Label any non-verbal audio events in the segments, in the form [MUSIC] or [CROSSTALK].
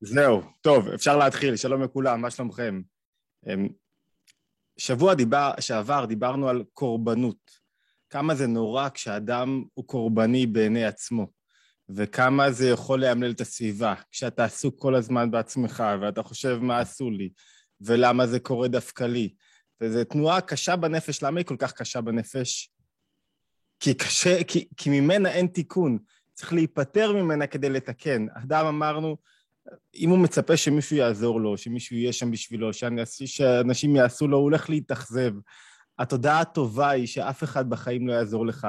זהו, טוב, אפשר להתחיל, שלום לכולם, מה שלומכם? אמ, שבוע דיבר, שעבר דיברנו על קורבנות, כמה זה נורא כשאדם הוא קורבני בעיני עצמו, וכמה זה יכול לאמלל את הסביבה, כשאתה עסוק כל הזמן בעצמך, ואתה חושב מה עשו לי, ולמה זה קורה דווקא לי. וזו תנועה קשה בנפש, למה היא כל כך קשה בנפש? כי, קשה, כי, כי ממנה אין תיקון, צריך להיפטר ממנה כדי לתקן. אדם אמרנו, אם הוא מצפה שמישהו יעזור לו, שמישהו יהיה שם בשבילו, שאנשים יעשו לו, הוא הולך להתאכזב. התודעה הטובה היא שאף אחד בחיים לא יעזור לך,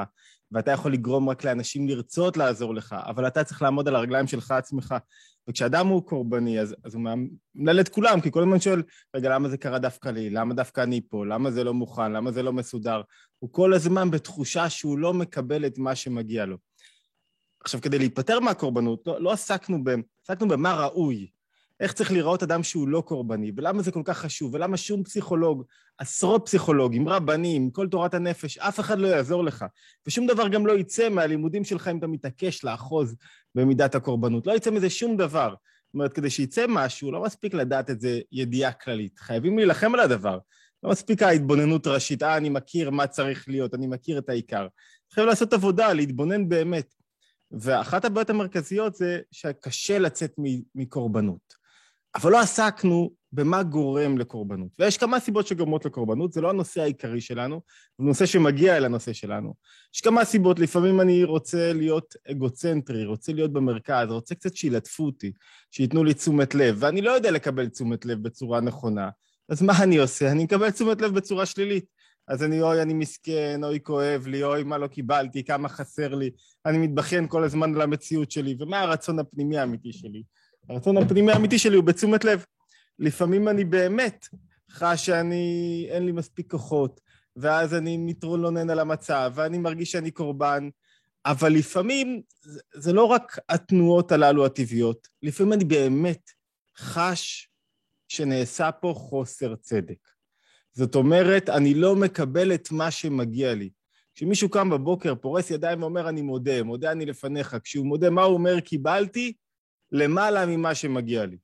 ואתה יכול לגרום רק לאנשים לרצות לעזור לך, אבל אתה צריך לעמוד על הרגליים שלך עצמך. וכשאדם הוא קורבני, אז, אז הוא מנהל את כולם, כי כל הזמן שואל, רגע, למה זה קרה דווקא לי? למה דווקא אני פה? למה זה לא מוכן? למה זה לא מסודר? הוא כל הזמן בתחושה שהוא לא מקבל את מה שמגיע לו. עכשיו, כדי להיפטר מהקורבנות, לא, לא עסקנו, ב, עסקנו במה ראוי, איך צריך להיראות אדם שהוא לא קורבני, ולמה זה כל כך חשוב, ולמה שום פסיכולוג, עשרות פסיכולוגים, רבנים, כל תורת הנפש, אף אחד לא יעזור לך. ושום דבר גם לא יצא מהלימודים שלך אם אתה מתעקש לאחוז במידת הקורבנות. לא יצא מזה שום דבר. זאת אומרת, כדי שיצא משהו, לא מספיק לדעת את זה ידיעה כללית. חייבים להילחם על הדבר. לא מספיק ההתבוננות ראשית, אה, אני מכיר מה צריך להיות, אני מכיר את העיקר. חייב לעשות עבודה, להתבונן באמת. ואחת הבעיות המרכזיות זה שקשה לצאת מקורבנות. אבל לא עסקנו במה גורם לקורבנות. ויש כמה סיבות שגורמות לקורבנות, זה לא הנושא העיקרי שלנו, זה נושא שמגיע אל הנושא שלנו. יש כמה סיבות, לפעמים אני רוצה להיות אגוצנטרי, רוצה להיות במרכז, רוצה קצת שילטפו אותי, שייתנו לי תשומת לב, ואני לא יודע לקבל תשומת לב בצורה נכונה. אז מה אני עושה? אני מקבל תשומת לב בצורה שלילית. אז אני, אוי, אני מסכן, אוי, כואב לי, אוי, מה לא קיבלתי, כמה חסר לי. אני מתבכיין כל הזמן על המציאות שלי, ומה הרצון הפנימי האמיתי שלי? הרצון הפנימי האמיתי שלי הוא בתשומת לב. לפעמים אני באמת חש שאני, אין לי מספיק כוחות, ואז אני מתרונן על המצב, ואני מרגיש שאני קורבן, אבל לפעמים זה, זה לא רק התנועות הללו הטבעיות, לפעמים אני באמת חש שנעשה פה חוסר צדק. זאת אומרת, אני לא מקבל את מה שמגיע לי. כשמישהו קם בבוקר, פורס ידיים ואומר, אני מודה, מודה אני לפניך, כשהוא מודה, מה הוא אומר? קיבלתי למעלה ממה שמגיע לי.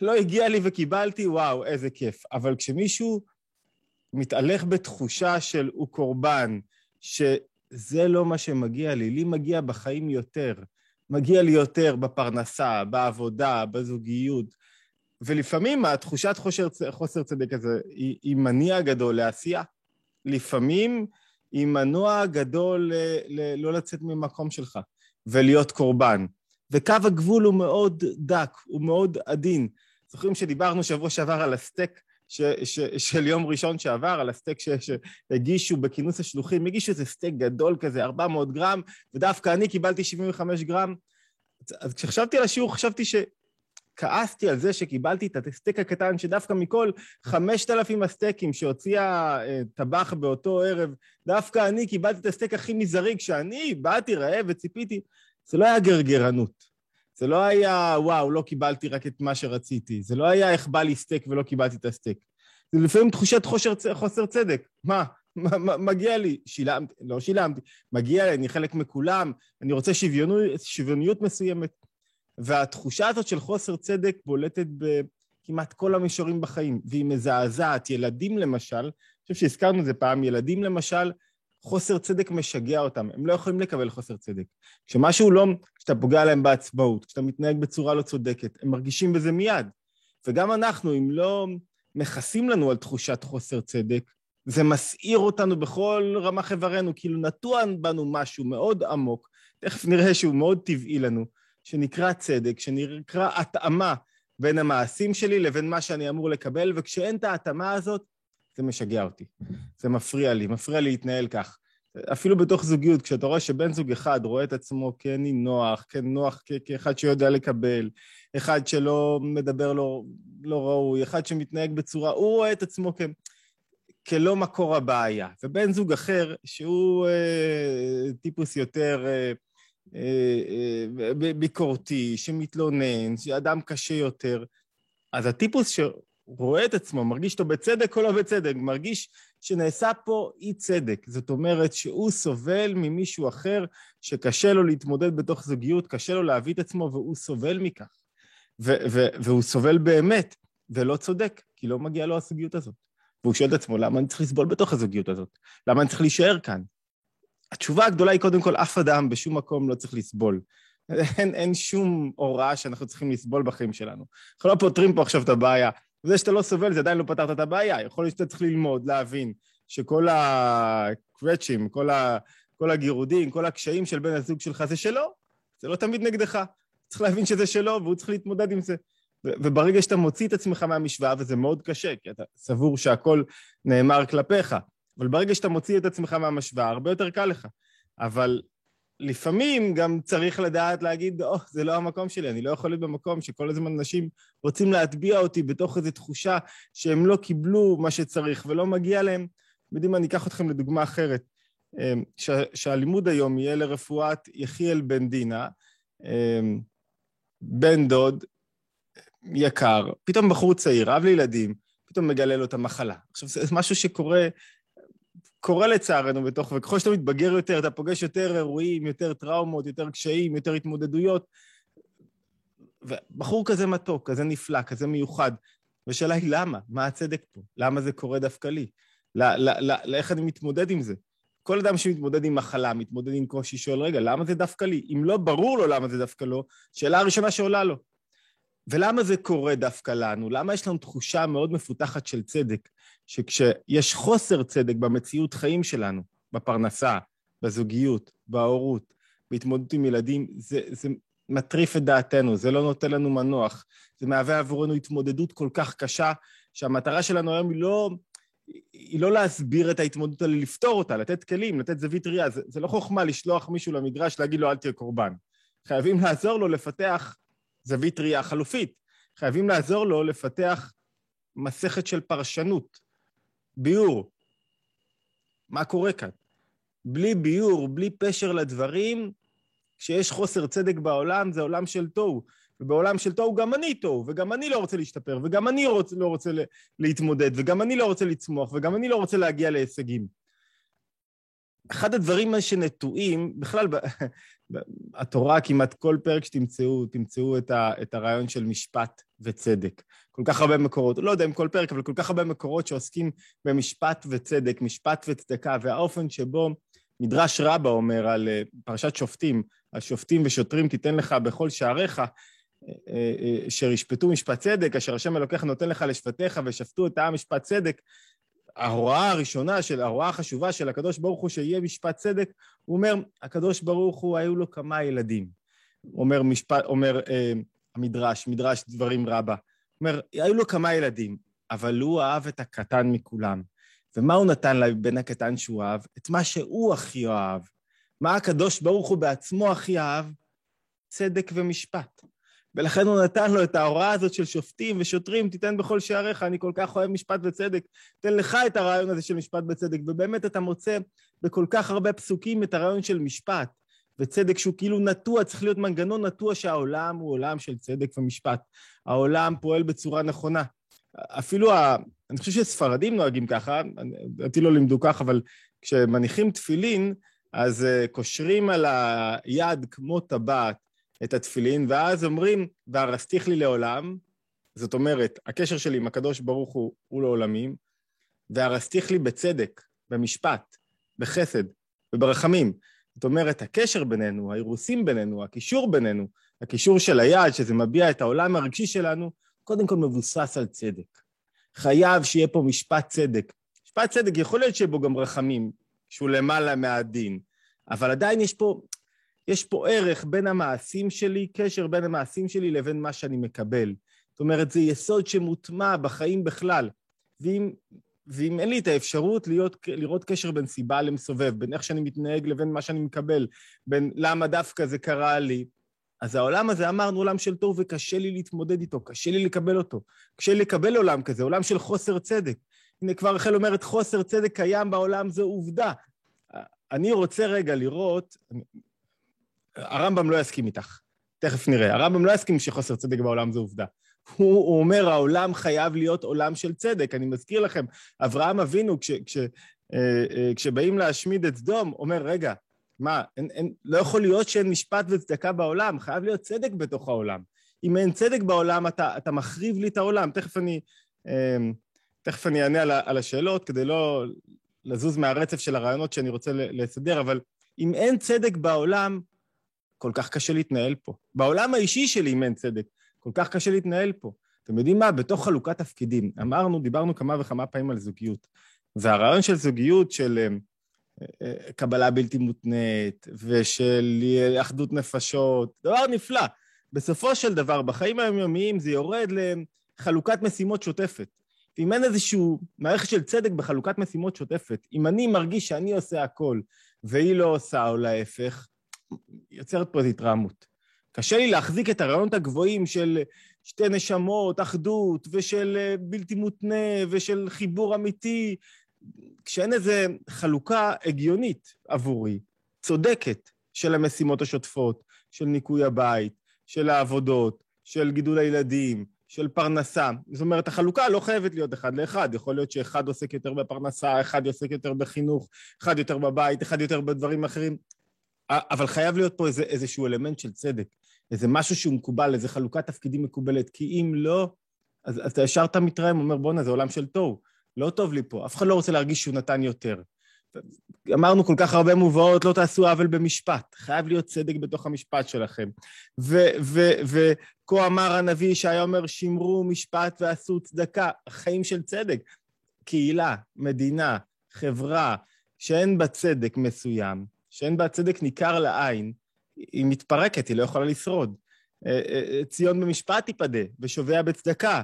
לא הגיע לי וקיבלתי, וואו, איזה כיף. אבל כשמישהו מתהלך בתחושה של הוא קורבן, שזה לא מה שמגיע לי, לי מגיע בחיים יותר. מגיע לי יותר בפרנסה, בעבודה, בזוגיות, ולפעמים התחושת חוסר, חוסר צדק הזה היא, היא מניע גדול לעשייה. לפעמים היא מנוע גדול ל, ל, לא לצאת ממקום שלך ולהיות קורבן. וקו הגבול הוא מאוד דק, הוא מאוד עדין. זוכרים שדיברנו שבוע שעבר על הסטייק ש, ש, של יום ראשון שעבר, על הסטייק ש, שהגישו בכינוס השלוחים, הגישו איזה סטייק גדול כזה, 400 גרם, ודווקא אני קיבלתי 75 גרם. אז כשחשבתי על השיעור, חשבתי ש... כעסתי על זה שקיבלתי את הסטייק הקטן, שדווקא מכל חמשת אלפים הסטייקים שהוציאה אה, טבח באותו ערב, דווקא אני קיבלתי את הסטייק הכי מזערי, כשאני באתי רעב וציפיתי, זה לא היה גרגרנות. זה לא היה, וואו, לא קיבלתי רק את מה שרציתי. זה לא היה אח בא לי סטייק ולא קיבלתי את הסטייק. זה לפעמים תחושת חוסר, חוסר צדק. מה? מגיע לי, שילמתי, לא שילמתי, מגיע לי, אני חלק מכולם, אני רוצה שוויוניות, שוויוניות מסוימת. והתחושה הזאת של חוסר צדק בולטת בכמעט כל המישורים בחיים, והיא מזעזעת. ילדים למשל, אני חושב שהזכרנו את זה פעם, ילדים למשל, חוסר צדק משגע אותם, הם לא יכולים לקבל חוסר צדק. כשמשהו לא, כשאתה פוגע להם בעצבאות, כשאתה מתנהג בצורה לא צודקת, הם מרגישים בזה מיד. וגם אנחנו, אם לא מכסים לנו על תחושת חוסר צדק, זה מסעיר אותנו בכל רמ"ח איברנו, כאילו נטוע בנו משהו מאוד עמוק, תכף נראה שהוא מאוד טבעי לנו, שנקרא צדק, שנקרא התאמה בין המעשים שלי לבין מה שאני אמור לקבל, וכשאין את ההתאמה הזאת, זה משגע אותי. זה מפריע לי, מפריע לי להתנהל כך. אפילו בתוך זוגיות, כשאתה רואה שבן זוג אחד רואה את עצמו כנינוח, כנוח, כאחד שיודע לקבל, אחד שלא מדבר לא, לא ראוי, אחד שמתנהג בצורה, הוא רואה את עצמו כ... כלא מקור הבעיה. ובן זוג אחר, שהוא אה, טיפוס יותר אה, ביקורתי, שמתלונן, שאדם קשה יותר, אז הטיפוס שרואה את עצמו, מרגיש אותו בצדק או לא בצדק, מרגיש שנעשה פה אי צדק. זאת אומרת שהוא סובל ממישהו אחר שקשה לו להתמודד בתוך זוגיות, קשה לו להביא את עצמו והוא סובל מכך. והוא סובל באמת, ולא צודק, כי לא מגיעה לו הזוגיות הזאת. והוא שואל את עצמו, למה אני צריך לסבול בתוך הזוגיות הזאת? למה אני צריך להישאר כאן? התשובה הגדולה היא קודם כל, אף אדם בשום מקום לא צריך לסבול. אין, אין שום הוראה שאנחנו צריכים לסבול בחיים שלנו. אנחנו לא פותרים פה עכשיו את הבעיה. זה שאתה לא סובל, זה עדיין לא פתרת את הבעיה. יכול להיות שאתה צריך ללמוד, להבין, שכל הקרצ'ים, כל, ה, כל הגירודים, כל הקשיים של בן הזוג שלך זה שלו, זה לא תמיד נגדך. צריך להבין שזה שלו, והוא צריך להתמודד עם זה. וברגע שאתה מוציא את עצמך מהמשוואה, וזה מאוד קשה, כי אתה סבור שהכל נאמר כלפיך, אבל ברגע שאתה מוציא את עצמך מהמשוואה, הרבה יותר קל לך. אבל לפעמים גם צריך לדעת להגיד, או, oh, זה לא המקום שלי, אני לא יכול להיות במקום שכל הזמן אנשים רוצים להטביע אותי בתוך איזו תחושה שהם לא קיבלו מה שצריך ולא מגיע להם. אתם יודעים מה, אני אקח אתכם לדוגמה אחרת. אמ, שהלימוד היום יהיה לרפואת יחיאל בן דינה, אמ, בן דוד יקר, פתאום בחור צעיר, אב לילדים, פתאום מגלה לו את המחלה. עכשיו, זה משהו שקורה קורה לצערנו בתוך, וככל שאתה מתבגר יותר, אתה פוגש יותר אירועים, יותר טראומות, יותר קשיים, יותר התמודדויות. ובחור כזה מתוק, כזה נפלא, כזה מיוחד. והשאלה היא למה? מה הצדק פה? למה זה קורה דווקא לי? לאיך אני מתמודד עם זה? כל אדם שמתמודד עם מחלה, מתמודד עם קושי, שואל, רגע, למה זה דווקא לי? אם לא ברור לו למה זה דווקא לו, שאלה הראשונה שעולה לו. ולמה זה קורה דווקא לנו? למה יש לנו תחושה מאוד מפותחת של צדק? שכשיש חוסר צדק במציאות חיים שלנו, בפרנסה, בזוגיות, בהורות, בהתמודדות עם ילדים, זה, זה מטריף את דעתנו, זה לא נותן לנו מנוח. זה מהווה עבורנו התמודדות כל כך קשה, שהמטרה שלנו היום היא לא, היא לא להסביר את ההתמודדות, אלא לפתור אותה, לתת כלים, לתת זווית ראייה. זה, זה לא חוכמה לשלוח מישהו למגרש, להגיד לו, אל תהיה קורבן. חייבים לעזור לו לפתח זווית ראייה חלופית. חייבים לעזור לו לפתח מסכת של פרשנות, ביור. מה קורה כאן? בלי ביור, בלי פשר לדברים, כשיש חוסר צדק בעולם, זה עולם של תוהו. ובעולם של תוהו גם אני תוהו, וגם אני לא רוצה להשתפר, וגם אני רוצ, לא רוצה להתמודד, וגם אני לא רוצה לצמוח, וגם אני לא רוצה להגיע להישגים. אחד הדברים שנטועים, בכלל, התורה, כמעט כל פרק שתמצאו, תמצאו את, ה, את הרעיון של משפט וצדק. כל כך הרבה מקורות, לא יודע אם כל פרק, אבל כל כך הרבה מקורות שעוסקים במשפט וצדק, משפט וצדקה, והאופן שבו מדרש רבה אומר על אה, פרשת שופטים, על שופטים ושוטרים תיתן לך בכל שעריך, אה, אה, אשר ישפטו משפט צדק, אשר השם אלוקיך נותן לך לשפטיך ושפטו את העם משפט צדק. ההוראה הראשונה, של, ההוראה החשובה של הקדוש ברוך הוא שיהיה משפט צדק, הוא אומר, הקדוש ברוך הוא, היו לו כמה ילדים. אומר, משפט, אומר אה, המדרש, מדרש דברים רבה. אומר, היו לו כמה ילדים, אבל הוא אהב את הקטן מכולם. ומה הוא נתן לבן הקטן שהוא אהב? את מה שהוא הכי אהב. מה הקדוש ברוך הוא בעצמו הכי אהב? צדק ומשפט. ולכן הוא נתן לו את ההוראה הזאת של שופטים ושוטרים, תיתן בכל שעריך, אני כל כך אוהב משפט וצדק, תן לך את הרעיון הזה של משפט וצדק, ובאמת אתה מוצא בכל כך הרבה פסוקים את הרעיון של משפט וצדק שהוא כאילו נטוע, צריך להיות מנגנון נטוע שהעולם הוא עולם של צדק ומשפט. העולם פועל בצורה נכונה. אפילו, ה... אני חושב שספרדים נוהגים ככה, אותי לא לימדו כך, אבל כשמניחים תפילין, אז uh, קושרים על היד כמו טבעת את התפילין, ואז אומרים, והרסתיך לי לעולם, זאת אומרת, הקשר שלי עם הקדוש ברוך הוא הוא לעולמים, והרסתיך לי בצדק, במשפט, בחסד וברחמים. זאת אומרת, הקשר בינינו, האירוסים בינינו, הקישור בינינו, הקישור של היד, שזה מביע את העולם הרגשי שלנו, קודם כל מבוסס על צדק. חייב שיהיה פה משפט צדק. משפט צדק, יכול להיות שיהיה בו גם רחמים, שהוא למעלה מהדין, אבל עדיין יש פה, יש פה ערך בין המעשים שלי, קשר בין המעשים שלי לבין מה שאני מקבל. זאת אומרת, זה יסוד שמוטמע בחיים בכלל. ואם, ואם אין לי את האפשרות להיות, לראות קשר בין סיבה למסובב, בין איך שאני מתנהג לבין מה שאני מקבל, בין למה דווקא זה קרה לי, אז העולם הזה, אמרנו, עולם של טוב וקשה לי להתמודד איתו, קשה לי לקבל אותו. קשה לי לקבל עולם כזה, עולם של חוסר צדק. הנה, כבר רחל אומרת, חוסר צדק קיים בעולם, זו עובדה. אני רוצה רגע לראות, הרמב"ם לא יסכים איתך, תכף נראה. הרמב"ם לא יסכים שחוסר צדק בעולם זו עובדה. הוא, הוא אומר, העולם חייב להיות עולם של צדק. אני מזכיר לכם, אברהם אבינו, כש, כש, אה, אה, כשבאים להשמיד את סדום, אומר, רגע, מה, אין, אין, לא יכול להיות שאין משפט וצדקה בעולם, חייב להיות צדק בתוך העולם. אם אין צדק בעולם, אתה, אתה מחריב לי את העולם. תכף אני, אמ, תכף אני אענה על, על השאלות, כדי לא לזוז מהרצף של הרעיונות שאני רוצה לסדר, אבל אם אין צדק בעולם, כל כך קשה להתנהל פה. בעולם האישי שלי, אם אין צדק, כל כך קשה להתנהל פה. אתם יודעים מה? בתוך חלוקת תפקידים, אמרנו, דיברנו כמה וכמה פעמים על זוגיות, והרעיון של זוגיות, של אמ, אה, קבלה בלתי מותנית, ושל אחדות נפשות, דבר נפלא. בסופו של דבר, בחיים היומיומיים זה יורד לחלוקת משימות שוטפת. אם אין איזושהי מערכת של צדק בחלוקת משימות שוטפת, אם אני מרגיש שאני עושה הכל והיא לא עושה, או להפך, יוצרת פה איזו התרעמות. קשה לי להחזיק את הרעיונות הגבוהים של שתי נשמות, אחדות, ושל אה, בלתי מותנה, ושל חיבור אמיתי, כשאין איזו חלוקה הגיונית עבורי, צודקת, של המשימות השוטפות, של ניקוי הבית, של העבודות, של גידול הילדים, של פרנסה. זאת אומרת, החלוקה לא חייבת להיות אחד לאחד, יכול להיות שאחד עוסק יותר בפרנסה, אחד עוסק יותר בחינוך, אחד יותר בבית, אחד יותר בדברים אחרים, אבל חייב להיות פה איזה, איזשהו אלמנט של צדק, איזה משהו שהוא מקובל, איזה חלוקת תפקידים מקובלת, כי אם לא, אז, אז אתה ישר אתה מתרעם, אומר, בואנה, זה עולם של תוהו, לא טוב לי פה, אף אחד לא רוצה להרגיש שהוא נתן יותר. אמרנו כל כך הרבה מובאות, לא תעשו עוול במשפט. חייב להיות צדק בתוך המשפט שלכם. וכה אמר הנביא ישעיה אומר, שמרו משפט ועשו צדקה. חיים של צדק. קהילה, מדינה, חברה, שאין בה צדק מסוים, שאין בה צדק ניכר לעין, היא מתפרקת, היא לא יכולה לשרוד. אה, אה, אה, ציון במשפט תיפדה, ושובע בצדקה,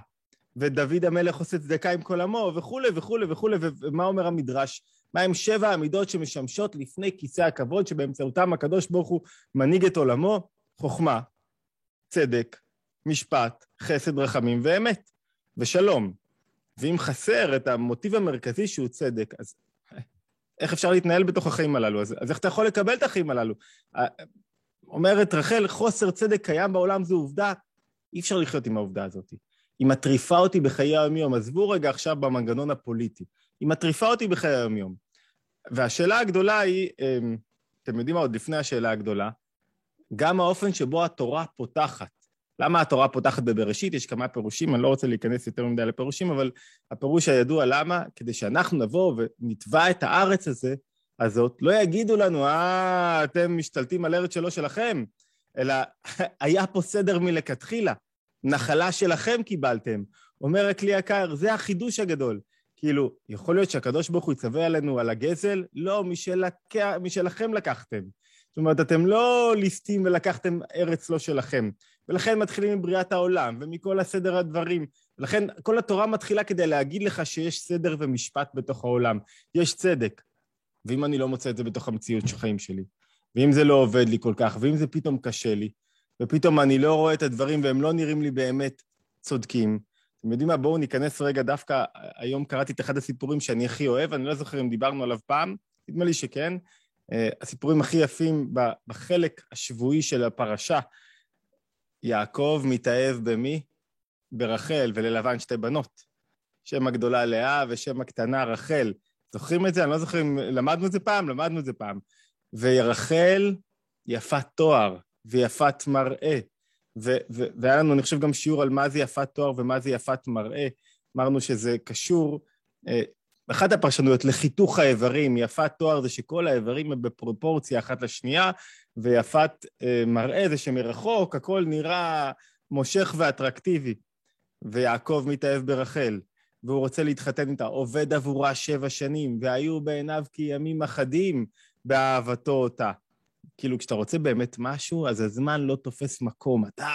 ודוד המלך עושה צדקה עם כל עמו, וכולי וכולי וכולי, ומה אומר המדרש? מהם שבע המידות שמשמשות לפני כיסא הכבוד, שבאמצעותם הקדוש ברוך הוא מנהיג את עולמו? חוכמה, צדק, משפט, חסד, רחמים ואמת, ושלום. ואם חסר את המוטיב המרכזי שהוא צדק, אז איך אפשר להתנהל בתוך החיים הללו? אז, אז איך אתה יכול לקבל את החיים הללו? אומרת רחל, חוסר צדק קיים בעולם זו עובדה, אי אפשר לחיות עם העובדה הזאת. היא מטריפה אותי בחיי היום-יום. עזבו רגע עכשיו במנגנון הפוליטי. היא מטריפה אותי בחיי היום-יום. והשאלה הגדולה היא, אמ, אתם יודעים מה, עוד לפני השאלה הגדולה, גם האופן שבו התורה פותחת. למה התורה פותחת בבראשית? יש כמה פירושים, אני לא רוצה להיכנס יותר מדי לפירושים, אבל הפירוש הידוע למה, כדי שאנחנו נבוא ונתבע את הארץ הזה, הזאת, לא יגידו לנו, אה, אתם משתלטים על ארץ שלא שלכם, אלא [LAUGHS] היה פה סדר מלכתחילה, נחלה שלכם קיבלתם. אומר הכלי יקר, זה החידוש הגדול. כאילו, יכול להיות שהקדוש ברוך הוא יצווה עלינו על הגזל? לא, משלק... משלכם לקחתם. זאת אומרת, אתם לא ליסטים ולקחתם ארץ לא שלכם. ולכן מתחילים מבריאת העולם ומכל הסדר הדברים. ולכן כל התורה מתחילה כדי להגיד לך שיש סדר ומשפט בתוך העולם. יש צדק. ואם אני לא מוצא את זה בתוך המציאות של החיים שלי, ואם זה לא עובד לי כל כך, ואם זה פתאום קשה לי, ופתאום אני לא רואה את הדברים והם לא נראים לי באמת צודקים, אתם יודעים מה? בואו ניכנס רגע, דווקא היום קראתי את אחד הסיפורים שאני הכי אוהב, אני לא זוכר אם דיברנו עליו פעם, נדמה לי שכן. אה, הסיפורים הכי יפים בחלק השבועי של הפרשה, יעקב מתאהב במי? ברחל, וללבן שתי בנות. שם הגדולה לאה ושם הקטנה רחל. זוכרים את זה? אני לא זוכר אם למדנו את זה פעם, למדנו את זה פעם. ורחל יפת תואר ויפת מראה. והיה לנו, אני חושב, גם שיעור על מה זה יפת תואר ומה זה יפת מראה. אמרנו שזה קשור, אה, אחת הפרשנויות לחיתוך האיברים, יפת תואר זה שכל האיברים הם בפרופורציה אחת לשנייה, ויפת אה, מראה זה שמרחוק הכל נראה מושך ואטרקטיבי. ויעקב מתאהב ברחל, והוא רוצה להתחתן איתה, עובד עבורה שבע שנים, והיו בעיניו כימים אחדים באהבתו אותה. כאילו, כשאתה רוצה באמת משהו, אז הזמן לא תופס מקום. אתה,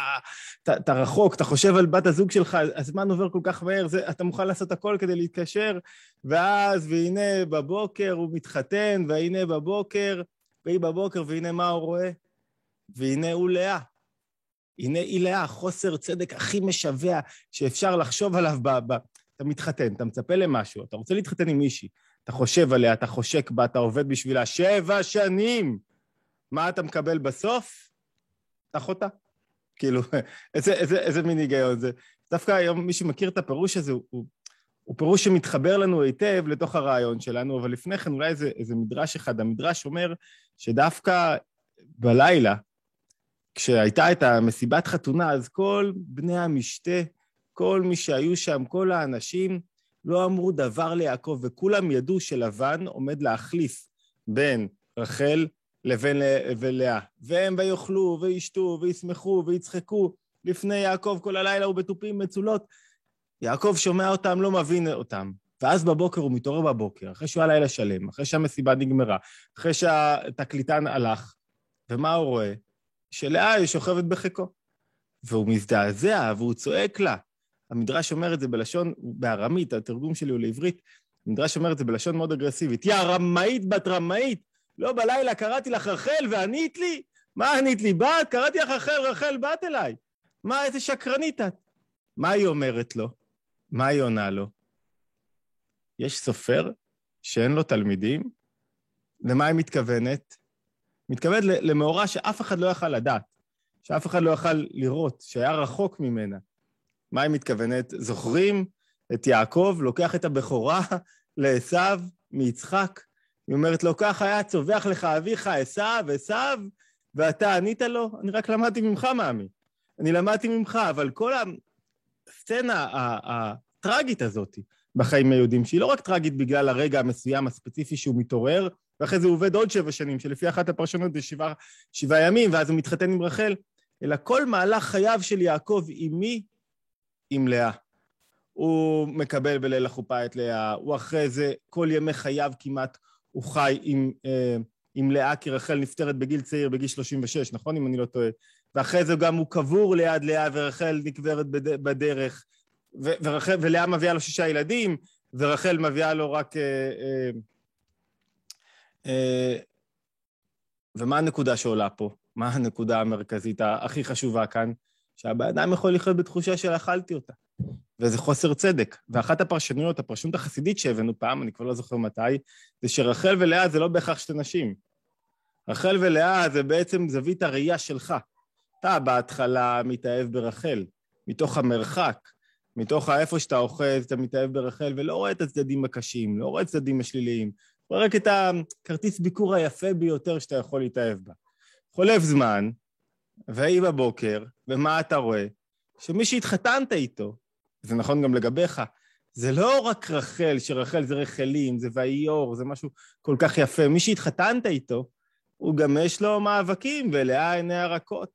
אתה, אתה רחוק, אתה חושב על בת הזוג שלך, הזמן עובר כל כך מהר, זה, אתה מוכן לעשות הכל כדי להתקשר, ואז, והנה בבוקר הוא מתחתן, והנה בבוקר, והיא בבוקר, והנה מה הוא רואה? והנה הוא לאה. הנה היא לאה, חוסר צדק הכי משווע שאפשר לחשוב עליו ב... ב... אתה מתחתן, אתה מצפה למשהו, אתה רוצה להתחתן עם מישהי, אתה חושב עליה, אתה חושק בה, אתה עובד בשבילה שבע שנים. מה אתה מקבל בסוף? אחותה. כאילו, [LAUGHS] איזה, איזה, איזה מין היגיון זה. דווקא היום מי שמכיר את הפירוש הזה, הוא, הוא, הוא פירוש שמתחבר לנו היטב לתוך הרעיון שלנו, אבל לפני כן אולי איזה, איזה מדרש אחד. המדרש אומר שדווקא בלילה, כשהייתה את המסיבת חתונה, אז כל בני המשתה, כל מי שהיו שם, כל האנשים, לא אמרו דבר ליעקב, וכולם ידעו שלבן עומד להחליף בין רחל לבין לאה. והם ויאכלו, וישתו, וישמחו, ויצחקו לפני יעקב כל הלילה ובתופים מצולות. יעקב שומע אותם, לא מבין אותם. ואז בבוקר הוא מתעורר בבוקר, אחרי שהוא היה לילה שלם, אחרי שהמסיבה נגמרה, אחרי שהתקליטן הלך, ומה הוא רואה? שלאה היא שוכבת בחיקו. והוא מזדעזע, והוא צועק לה. המדרש אומר את זה בלשון, בארמית, התרגום שלי הוא לעברית, המדרש אומר את זה בלשון מאוד אגרסיבית. יא רמאית בת רמאית, לא בלילה קראתי לך רחל וענית לי? מה ענית לי? בת? קראתי לך רחל, רחל, באת אליי. מה, איזה שקרנית את? מה היא אומרת לו? מה היא עונה לו? יש סופר שאין לו תלמידים? למה היא מתכוונת? מתכוונת למאורע שאף אחד לא יכל לדעת, שאף אחד לא יכל לראות, שהיה רחוק ממנה. מה היא מתכוונת? זוכרים את יעקב לוקח את הבכורה [LAUGHS] לעשו מיצחק? היא אומרת לו, כך היה צווח לך אביך עשו, עשו, ואתה ענית לו? אני רק למדתי ממך, מאמי. אני למדתי ממך, אבל כל הסצנה הטראגית הזאת בחיים היהודים, שהיא לא רק טראגית בגלל הרגע המסוים הספציפי שהוא מתעורר, ואחרי זה הוא עובד עוד שבע שנים, שלפי אחת הפרשנות זה שבעה, שבעה ימים, ואז הוא מתחתן עם רחל, אלא כל מהלך חייו של יעקב עם מי? עם לאה. הוא מקבל בליל החופה את לאה, הוא אחרי זה, כל ימי חייו כמעט, הוא חי עם, אה, עם לאה, כי רחל נפטרת בגיל צעיר, בגיל 36, נכון? אם אני לא טועה. ואחרי זה גם הוא קבור ליד לאה, ורחל נקברת בד, בדרך, ו, ורחל, ולאה מביאה לו שישה ילדים, ורחל מביאה לו רק... אה, אה, אה, ומה הנקודה שעולה פה? מה הנקודה המרכזית הכי חשובה כאן? שהבן אדם יכול לחיות בתחושה של אכלתי אותה. וזה חוסר צדק. ואחת הפרשנויות, הפרשנות החסידית שהבאנו פעם, אני כבר לא זוכר מתי, זה שרחל ולאה זה לא בהכרח שתי נשים. רחל ולאה זה בעצם זווית הראייה שלך. אתה בהתחלה מתאהב ברחל, מתוך המרחק, מתוך איפה שאתה אוחז, אתה מתאהב ברחל, ולא רואה את הצדדים הקשים, לא רואה את הצדדים השליליים, רואה רק את הכרטיס ביקור היפה ביותר שאתה יכול להתאהב בה. חולף זמן, ויהי בבוקר, ומה אתה רואה? שמי שהתחתנת איתו, זה נכון גם לגביך, זה לא רק רחל, שרחל זה רחלים, זה ויור, זה משהו כל כך יפה. מי שהתחתנת איתו, הוא גם יש לו מאבקים, ולאה עיניה רכות.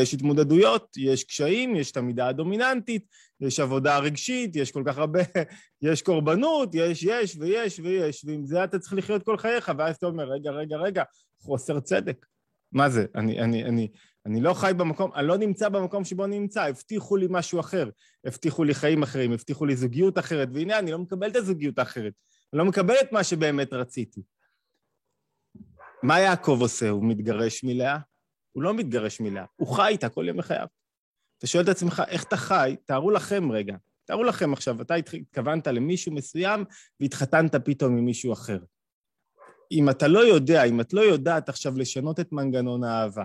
יש התמודדויות, יש קשיים, יש את המידה הדומיננטית, יש עבודה רגשית, יש כל כך הרבה, [LAUGHS] יש קורבנות, יש, יש ויש ויש, ועם זה אתה צריך לחיות כל חייך, ואז אתה אומר, רגע, רגע, רגע, חוסר צדק. מה זה? אני, אני, אני, אני לא חי במקום, אני לא נמצא במקום שבו אני נמצא, הבטיחו לי משהו אחר, הבטיחו לי חיים אחרים, הבטיחו לי זוגיות אחרת, והנה, אני לא מקבל את הזוגיות האחרת, אני לא מקבל את מה שבאמת רציתי. מה יעקב עושה? הוא מתגרש מלאה? הוא לא מתגרש מלאה, הוא חי איתה כל ימי חייו. אתה שואל את עצמך, איך אתה חי? תארו לכם רגע, תארו לכם עכשיו, אתה התכוונת למישהו מסוים והתחתנת פתאום עם מישהו אחר. אם אתה לא יודע, אם את לא יודעת עכשיו לשנות את מנגנון האהבה,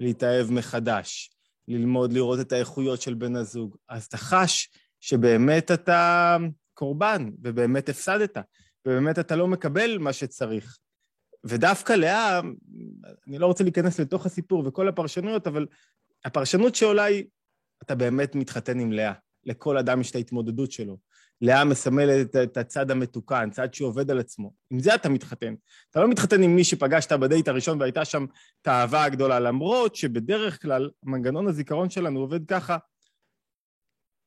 להתאהב מחדש, ללמוד לראות את האיכויות של בן הזוג, אז אתה חש שבאמת אתה קורבן, ובאמת הפסדת, ובאמת אתה לא מקבל מה שצריך. ודווקא לאה, אני לא רוצה להיכנס לתוך הסיפור וכל הפרשנויות, אבל הפרשנות שעולה היא, אתה באמת מתחתן עם לאה. לכל אדם יש את ההתמודדות שלו. לאה מסמלת את הצד המתוקן, צד שעובד על עצמו. עם זה אתה מתחתן. אתה לא מתחתן עם מי שפגשת בדייט הראשון והייתה שם את האהבה הגדולה, למרות שבדרך כלל מנגנון הזיכרון שלנו עובד ככה,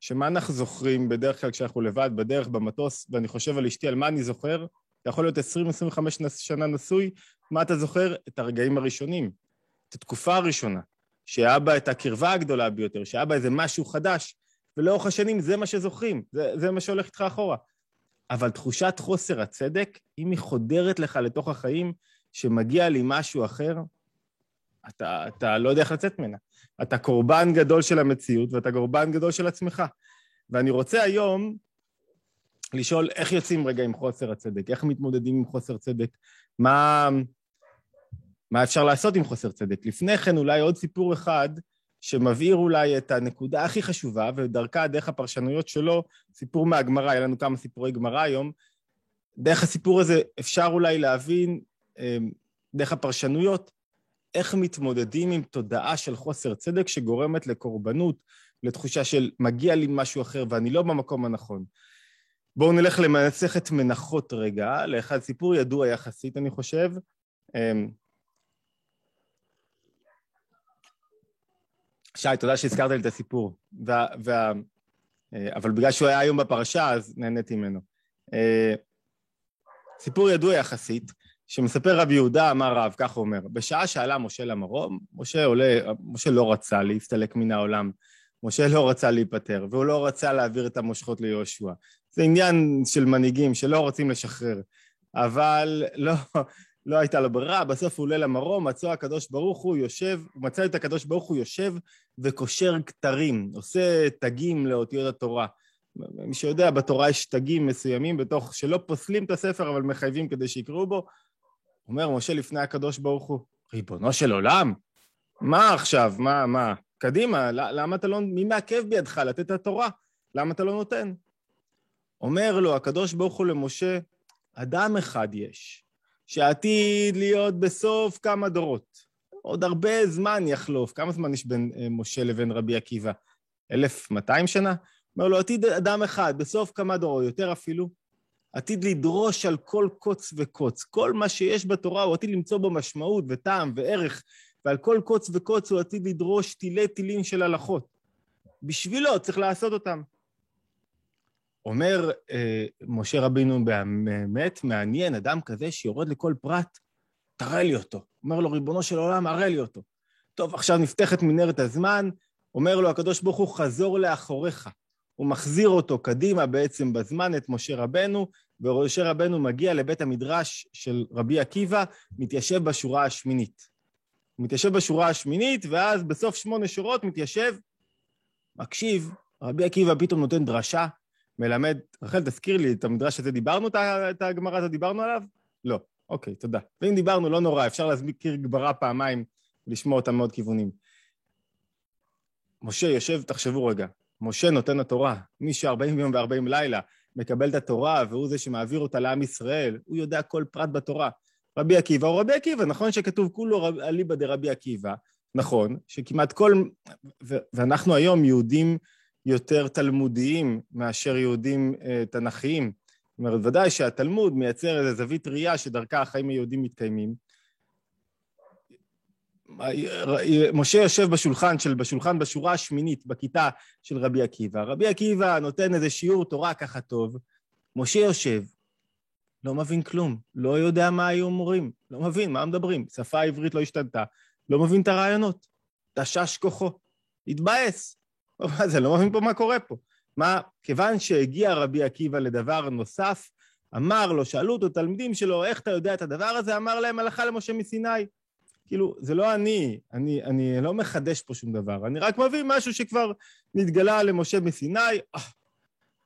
שמה אנחנו זוכרים בדרך כלל כשאנחנו לבד, בדרך, במטוס, ואני חושב על אשתי, על מה אני זוכר? אתה יכול להיות 20-25 שנה נשוי, מה אתה זוכר? את הרגעים הראשונים, את התקופה הראשונה, שהיה בה את הקרבה הגדולה ביותר, שהיה בה איזה משהו חדש, ולאורך השנים זה מה שזוכרים, זה, זה מה שהולך איתך אחורה. אבל תחושת חוסר הצדק, אם היא חודרת לך לתוך החיים, שמגיע לי משהו אחר, אתה, אתה לא יודע איך לצאת ממנה. אתה קורבן גדול של המציאות ואתה קורבן גדול של עצמך. ואני רוצה היום לשאול איך יוצאים רגע עם חוסר הצדק, איך מתמודדים עם חוסר צדק, מה, מה אפשר לעשות עם חוסר צדק. לפני כן אולי עוד סיפור אחד שמבהיר אולי את הנקודה הכי חשובה, ודרכה, דרך הפרשנויות שלו, סיפור מהגמרא, היה לנו כמה סיפורי גמרא היום. דרך הסיפור הזה אפשר אולי להבין, אמ, דרך הפרשנויות, איך מתמודדים עם תודעה של חוסר צדק שגורמת לקורבנות, לתחושה של מגיע לי משהו אחר ואני לא במקום הנכון. בואו נלך למסכת מנחות רגע, לאחד סיפור ידוע יחסית, אני חושב. שי, תודה שהזכרת לי את הסיפור. וה, וה, אה, אבל בגלל שהוא היה היום בפרשה, אז נהניתי ממנו. אה, סיפור ידוע יחסית, שמספר רבי יהודה, אמר רב, כך הוא אומר, בשעה שעלה משה למרום, משה עולה, משה לא רצה להסתלק מן העולם, משה לא רצה להיפטר, והוא לא רצה להעביר את המושכות ליהושע. זה עניין של מנהיגים שלא רוצים לשחרר, אבל לא, לא הייתה לו ברירה, בסוף הוא עולה למרום, מצא הקדוש ברוך הוא יושב, הוא מצא את הקדוש ברוך הוא יושב וקושר כתרים, עושה תגים לאותיות התורה. מי שיודע, בתורה יש תגים מסוימים בתוך, שלא פוסלים את הספר, אבל מחייבים כדי שיקראו בו. אומר משה לפני הקדוש ברוך הוא, ריבונו של עולם, מה עכשיו? מה, מה? קדימה, למה אתה לא... מי מעכב בידך לתת את התורה? למה אתה לא נותן? אומר לו הקדוש ברוך הוא למשה, אדם אחד יש, שעתיד להיות בסוף כמה דורות. עוד הרבה זמן יחלוף. כמה זמן יש בין אה, משה לבין רבי עקיבא? 1,200 שנה? אומר לו, עתיד אדם אחד, בסוף כמה דורות, יותר אפילו, עתיד לדרוש על כל קוץ וקוץ. כל מה שיש בתורה הוא עתיד למצוא בו משמעות וטעם וערך, ועל כל קוץ וקוץ הוא עתיד לדרוש תילי תילים של הלכות. בשבילו צריך לעשות אותם. אומר אה, משה רבינו באמת מעניין, אדם כזה שיורד לכל פרט, תראה לי אותו. אומר לו, ריבונו של עולם, הראה לי אותו. טוב, עכשיו נפתחת מנהרת הזמן, אומר לו הקדוש ברוך הוא, חזור לאחוריך. הוא מחזיר אותו קדימה בעצם בזמן, את משה רבנו, ומשה רבנו מגיע לבית המדרש של רבי עקיבא, מתיישב בשורה השמינית. הוא מתיישב בשורה השמינית, ואז בסוף שמונה שורות מתיישב, מקשיב, רבי עקיבא פתאום נותן דרשה, מלמד, רחל, תזכיר לי, את המדרש הזה דיברנו, את הגמרא הזאת דיברנו עליו? לא. אוקיי, תודה. ואם דיברנו, לא נורא, אפשר להזכיר גמרא פעמיים ולשמוע אותה מעוד כיוונים. משה יושב, תחשבו רגע, משה נותן התורה. מי שארבעים יום וארבעים לילה מקבל את התורה והוא זה שמעביר אותה לעם ישראל, הוא יודע כל פרט בתורה. רבי עקיבא הוא רבי עקיבא, נכון שכתוב כולו אליבא דרבי עקיבא, נכון, שכמעט כל... ו- ואנחנו היום יהודים יותר תלמודיים מאשר יהודים אה, תנכיים. זאת אומרת, ודאי שהתלמוד מייצר איזו זווית ראייה שדרכה החיים היהודים מתקיימים. משה יושב בשולחן של, בשולחן בשורה השמינית בכיתה של רבי עקיבא. רבי עקיבא נותן איזה שיעור תורה ככה טוב, משה יושב, לא מבין כלום, לא יודע מה היו אומרים, לא מבין מה מדברים, שפה העברית לא השתנתה, לא מבין את הרעיונות, תשש כוחו, התבאס. [LAUGHS] מה זה, לא מבין פה מה קורה פה. מה, כיוון שהגיע רבי עקיבא לדבר נוסף, אמר לו, שאלו אותו תלמידים שלו, איך אתה יודע את הדבר הזה? אמר להם, הלכה למשה מסיני. כאילו, זה לא אני, אני, אני לא מחדש פה שום דבר, אני רק מביא משהו שכבר נתגלה למשה מסיני, אה,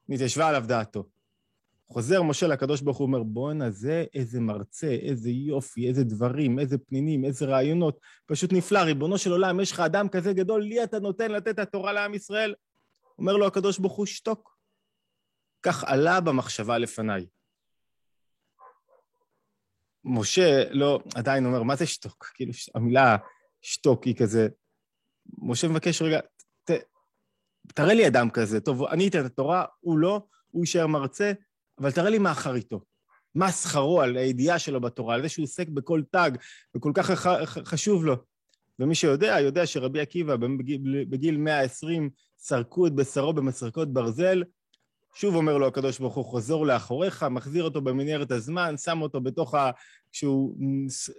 נתיישבה עליו דעתו. חוזר משה לקדוש ברוך הוא, אומר, בואנה, זה איזה מרצה, איזה יופי, איזה דברים, איזה פנינים, איזה רעיונות, פשוט נפלא, ריבונו של עולם, יש לך אדם כזה גדול, לי אתה נותן לתת את התורה לעם ישראל? אומר לו הקדוש ברוך הוא, שתוק. כך עלה במחשבה לפניי. משה לא, עדיין אומר, מה זה שתוק? כאילו, המילה שתוק היא כזה... משה מבקש רגע, ת, תראה לי אדם כזה, טוב, אני אתן את התורה, הוא לא, הוא יישאר מרצה, אבל תראה לי מה אחריתו. מה שכרו על הידיעה שלו בתורה, על זה שהוא עוסק בכל תג, וכל כך חשוב לו. ומי שיודע, יודע שרבי עקיבא בגיל, בגיל 120 סרקו את בשרו במסרקות ברזל, שוב אומר לו הקדוש ברוך הוא, חוזר לאחוריך, מחזיר אותו במנהרת הזמן, שם אותו בתוך ה... כשהוא...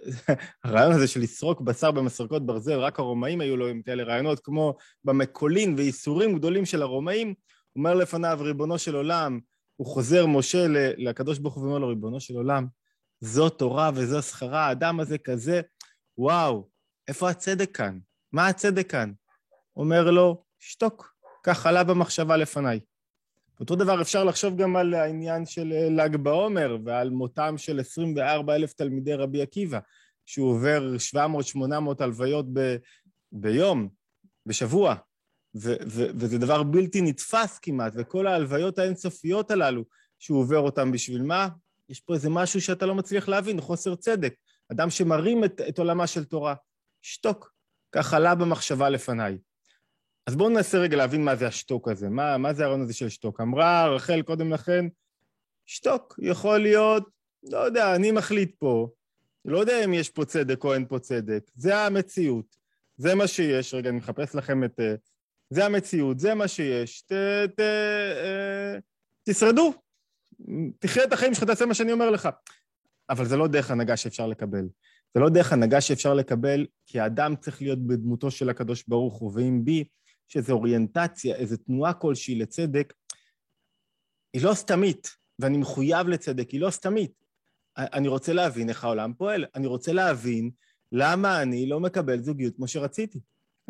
[LAUGHS] הרעיון הזה של לסרוק בשר במסרקות ברזל, רק הרומאים היו לו עם כאלה רעיונות, כמו במקולין ואיסורים גדולים של הרומאים, אומר לפניו, ריבונו של עולם, הוא חוזר משה לקדוש ברוך הוא ואומר לו, ריבונו של עולם, זו תורה וזו שכרה, האדם הזה כזה, וואו, איפה הצדק כאן? מה הצדק כאן? אומר לו, שתוק, כך עלה במחשבה לפניי. אותו דבר אפשר לחשוב גם על העניין של אה, ל"ג בעומר ועל מותם של 24 אלף תלמידי רבי עקיבא, שהוא עובר 700-800 הלוויות ב, ביום, בשבוע, ו, ו, וזה דבר בלתי נתפס כמעט, וכל ההלוויות האינסופיות הללו שהוא עובר אותם בשביל מה? יש פה איזה משהו שאתה לא מצליח להבין, חוסר צדק. אדם שמרים את, את עולמה של תורה. שתוק. ככה עלה במחשבה לפניי. אז בואו ננסה רגע להבין מה זה השתוק הזה, מה, מה זה הרעיון הזה של שתוק. אמרה רחל קודם לכן, שתוק יכול להיות, לא יודע, אני מחליט פה, לא יודע אם יש פה צדק או אין פה צדק, זה המציאות, זה מה שיש. רגע, אני מחפש לכם את... זה המציאות, זה מה שיש, ת, ת, אה, תשרדו, תחיה את החיים שלך, תעשה מה שאני אומר לך. אבל זה לא דרך הנהגה שאפשר לקבל. זה לא דרך הנהגה שאפשר לקבל, כי האדם צריך להיות בדמותו של הקדוש ברוך הוא, ואם בי יש איזו אוריינטציה, איזו תנועה כלשהי לצדק, היא לא סתמית, ואני מחויב לצדק, היא לא סתמית. אני רוצה להבין איך העולם פועל, אני רוצה להבין למה אני לא מקבל זוגיות כמו שרציתי.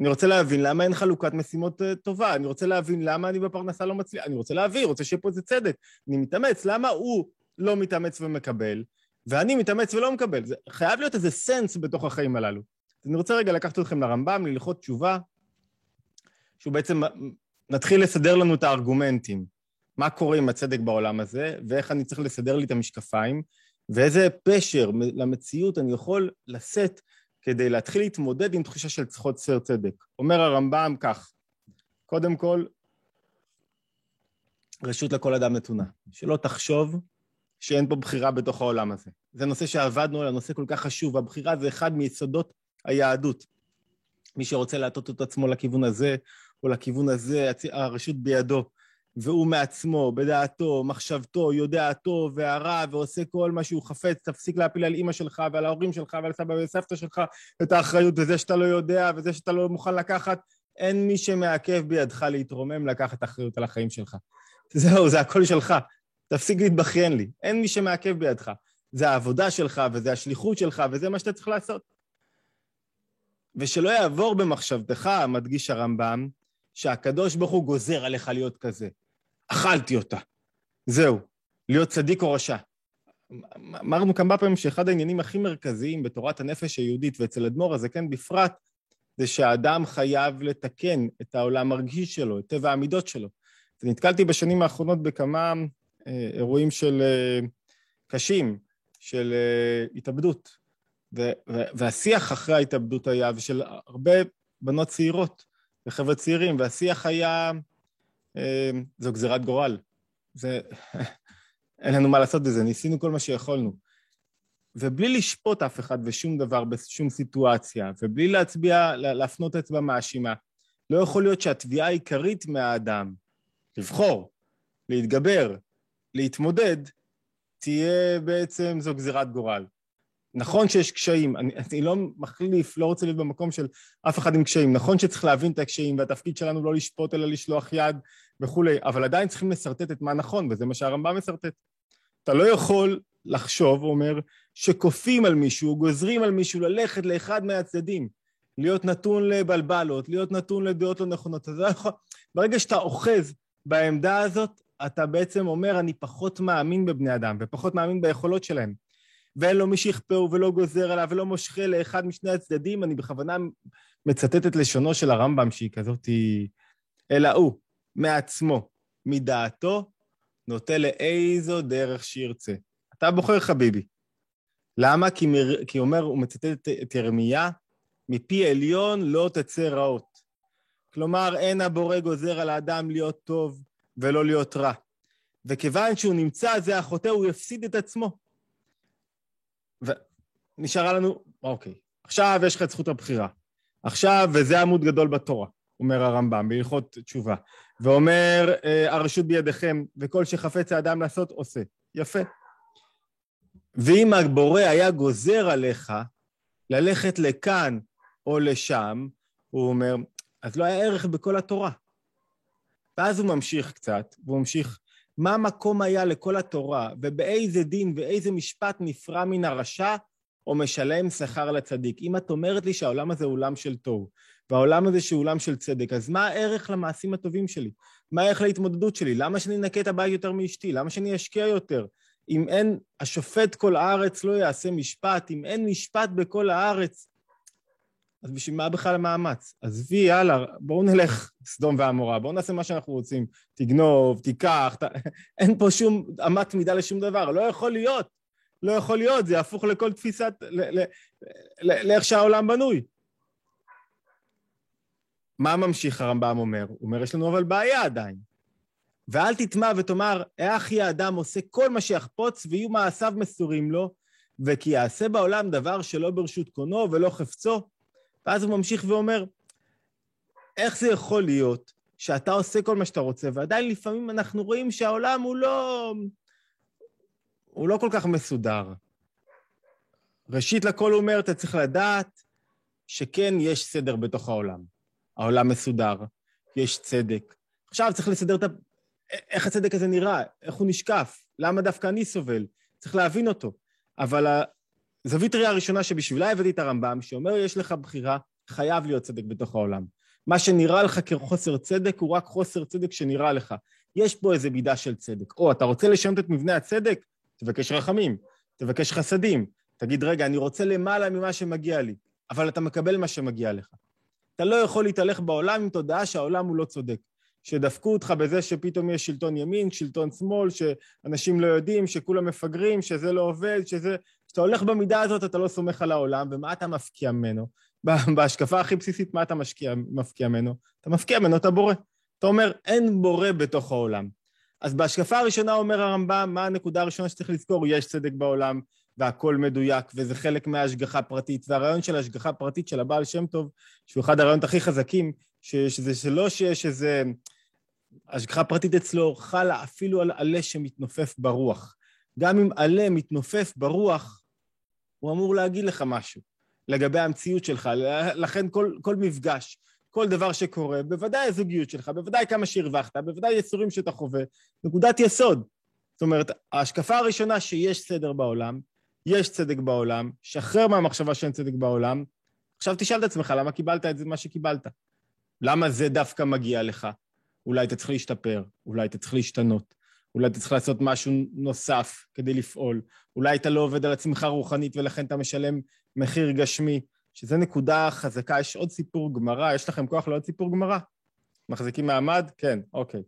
אני רוצה להבין למה אין חלוקת משימות אה, טובה, אני רוצה להבין למה אני בפרנסה לא מצליח, אני רוצה להבין, רוצה שיהיה פה איזה צדק. אני מתאמץ, למה הוא לא מתאמץ ומקבל, ואני מתאמץ ולא מקבל? זה חייב להיות איזה סנס בתוך החיים הללו. אז אני רוצה רגע לקחת אתכם לרמב"ם, ללכות תשובה, שהוא בעצם נתחיל לסדר לנו את הארגומנטים. מה קורה עם הצדק בעולם הזה, ואיך אני צריך לסדר לי את המשקפיים, ואיזה פשר למציאות אני יכול לשאת כדי להתחיל להתמודד עם תחושה של חוסר צדק. אומר הרמב"ם כך, קודם כל, רשות לכל אדם נתונה. שלא תחשוב שאין פה בחירה בתוך העולם הזה. זה נושא שעבדנו על הנושא כל כך חשוב, והבחירה זה אחד מיסודות היהדות. מי שרוצה להטות את עצמו לכיוון הזה או לכיוון הזה, הרשות בידו. והוא מעצמו, בדעתו, מחשבתו, יודע הטוב והרע, ועושה כל מה שהוא חפץ, תפסיק להפיל על אימא שלך ועל ההורים שלך ועל סבא וסבתא שלך את האחריות, וזה שאתה לא יודע, וזה שאתה לא מוכן לקחת, אין מי שמעכב בידך להתרומם לקחת אחריות על החיים שלך. זהו, זה הכל שלך. תפסיק להתבכיין לי. אין מי שמעכב בידך. זה העבודה שלך, וזה השליחות שלך, וזה מה שאתה צריך לעשות. ושלא יעבור במחשבתך, מדגיש הרמב"ם, שהקדוש ברוך הוא גוזר עליך להיות כזה. אכלתי אותה. זהו, להיות צדיק או רשע. אמרנו כמה פעמים שאחד העניינים הכי מרכזיים בתורת הנפש היהודית, ואצל אדמו"ר הזקן בפרט, זה שהאדם חייב לתקן את העולם הרגיש שלו, את טבע המידות שלו. ונתקלתי בשנים האחרונות בכמה אה, אירועים של אה, קשים, של אה, התאבדות. ו- והשיח אחרי ההתאבדות היה, ושל הרבה בנות צעירות, וחבר'ה צעירים, והשיח היה, אה, זו גזירת גורל. זה... [LAUGHS] אין לנו מה לעשות בזה, ניסינו כל מה שיכולנו. ובלי לשפוט אף אחד ושום דבר בשום סיטואציה, ובלי להצביע, להפנות אצבע מאשימה, לא יכול להיות שהתביעה העיקרית מהאדם, לבחור, להתגבר, להתמודד, תהיה בעצם זו גזירת גורל. נכון שיש קשיים, אני, אני לא מחליף, לא רוצה להיות במקום של אף אחד עם קשיים. נכון שצריך להבין את הקשיים, והתפקיד שלנו לא לשפוט אלא לשלוח יד וכולי, אבל עדיין צריכים לשרטט את מה נכון, וזה מה שהרמב"ם משרטט. אתה לא יכול לחשוב, הוא אומר, שכופים על מישהו, גוזרים על מישהו ללכת לאחד מהצדדים, להיות נתון לבלבלות, להיות נתון לדעות לא נכונות. אתה לא יכול... ברגע שאתה אוחז בעמדה הזאת, אתה בעצם אומר, אני פחות מאמין בבני אדם, ופחות מאמין ביכולות שלהם. ואין לו מי שיכפהו ולא גוזר עליו ולא מושכה לאחד משני הצדדים, אני בכוונה מצטט את לשונו של הרמב"ם, שהיא כזאת, אלא הוא, מעצמו, מדעתו, נוטה לאיזו דרך שירצה. אתה בוחר, חביבי. למה? כי, מר... כי אומר, הוא מצטט את, ירמיה, מפי עליון לא תצא רעות. כלומר, אין הבורא גוזר על האדם להיות טוב ולא להיות רע. וכיוון שהוא נמצא, זה החוטא, הוא יפסיד את עצמו. ונשארה לנו, אוקיי, עכשיו יש לך את זכות הבחירה. עכשיו, וזה עמוד גדול בתורה, אומר הרמב"ם, בהלכות תשובה, ואומר, אה, הרשות בידיכם, וכל שחפץ האדם לעשות, עושה. יפה. ואם הבורא היה גוזר עליך ללכת לכאן או לשם, הוא אומר, אז לא היה ערך בכל התורה. ואז הוא ממשיך קצת, והוא ממשיך מה המקום היה לכל התורה, ובאיזה דין ואיזה משפט נפרע מן הרשע, או משלם שכר לצדיק. אם את אומרת לי שהעולם הזה הוא עולם של טוב, והעולם הזה שהוא עולם של צדק, אז מה הערך למעשים הטובים שלי? מה הערך להתמודדות שלי? למה שאני אנקה את הבית יותר מאשתי? למה שאני אשקיע יותר? אם אין, השופט כל הארץ לא יעשה משפט, אם אין משפט בכל הארץ, אז בשביל מה בכלל המאמץ? עזבי, יאללה, בואו נלך סדום ועמורה, בואו נעשה מה שאנחנו רוצים. תגנוב, תיקח, ת... [LAUGHS] אין פה שום אמת מידה לשום דבר, לא יכול להיות. לא יכול להיות, זה יהפוך לכל תפיסת, לאיך שהעולם בנוי. מה ממשיך הרמב"ם אומר? הוא אומר, יש לנו אבל בעיה עדיין. ואל תטמע ותאמר, יהיה האדם עושה כל מה שיחפוץ ויהיו מעשיו מסורים לו, וכי יעשה בעולם דבר שלא ברשות קונו ולא חפצו. ואז הוא ממשיך ואומר, איך זה יכול להיות שאתה עושה כל מה שאתה רוצה, ועדיין לפעמים אנחנו רואים שהעולם הוא לא... הוא לא כל כך מסודר. ראשית לכל הוא אומר, אתה צריך לדעת שכן יש סדר בתוך העולם. העולם מסודר, יש צדק. עכשיו צריך לסדר את ה... איך הצדק הזה נראה, איך הוא נשקף, למה דווקא אני סובל. צריך להבין אותו. אבל הזווית ראייה הראשונה שבשבילה הבאתי את הרמב"ם, שאומר יש לך בחירה, חייב להיות צדק בתוך העולם. מה שנראה לך כחוסר צדק הוא רק חוסר צדק שנראה לך. יש פה איזו מידה של צדק. או אתה רוצה לשנות את מבנה הצדק? תבקש רחמים, תבקש חסדים. תגיד, רגע, אני רוצה למעלה ממה שמגיע לי, אבל אתה מקבל מה שמגיע לך. אתה לא יכול להתהלך בעולם עם תודעה שהעולם הוא לא צודק. שדפקו אותך בזה שפתאום יש שלטון ימין, שלטון שמאל, שאנשים לא יודעים, שכולם מפגרים, שזה לא עובד, שזה... כשאתה הולך במידה הזאת, אתה לא סומך על העולם, ומה אתה מפקיע ממנו? בהשקפה הכי בסיסית, מה אתה משקיע, מפקיע ממנו? אתה מפקיע ממנו את הבורא. אתה אומר, אין בורא בתוך העולם. אז בהשקפה הראשונה אומר הרמב"ם, מה הנקודה הראשונה שצריך לזכור? יש צדק בעולם, והכול מדויק, וזה חלק מההשגחה פרטית. והרעיון של ההשגחה פרטית של הבעל שם טוב, שהוא אחד הרעיונות הכי חזקים, שזה שלא שיש איזה... השגחה פרטית אצלו חלה אפילו על עלה שמתנופף ברוח. גם אם עלה מתנופף ברוח, הוא אמור להגיד לך משהו לגבי המציאות שלך. לכן כל, כל מפגש, כל דבר שקורה, בוודאי הזוגיות שלך, בוודאי כמה שהרווחת, בוודאי יצורים שאתה חווה, נקודת יסוד. זאת אומרת, ההשקפה הראשונה שיש סדר בעולם, יש צדק בעולם, שחרר מהמחשבה שאין צדק בעולם, עכשיו תשאל את עצמך למה קיבלת את זה, מה שקיבלת. למה זה דווקא מגיע לך? אולי אתה צריך להשתפר, אולי אתה צריך להשתנות, אולי אתה צריך לעשות משהו נוסף כדי לפעול, אולי אתה לא עובד על עצמך רוחנית ולכן אתה משלם מחיר גשמי, שזו נקודה חזקה. יש עוד סיפור גמרא, יש לכם כוח לעוד סיפור גמרא? מחזיקים מעמד? כן, אוקיי.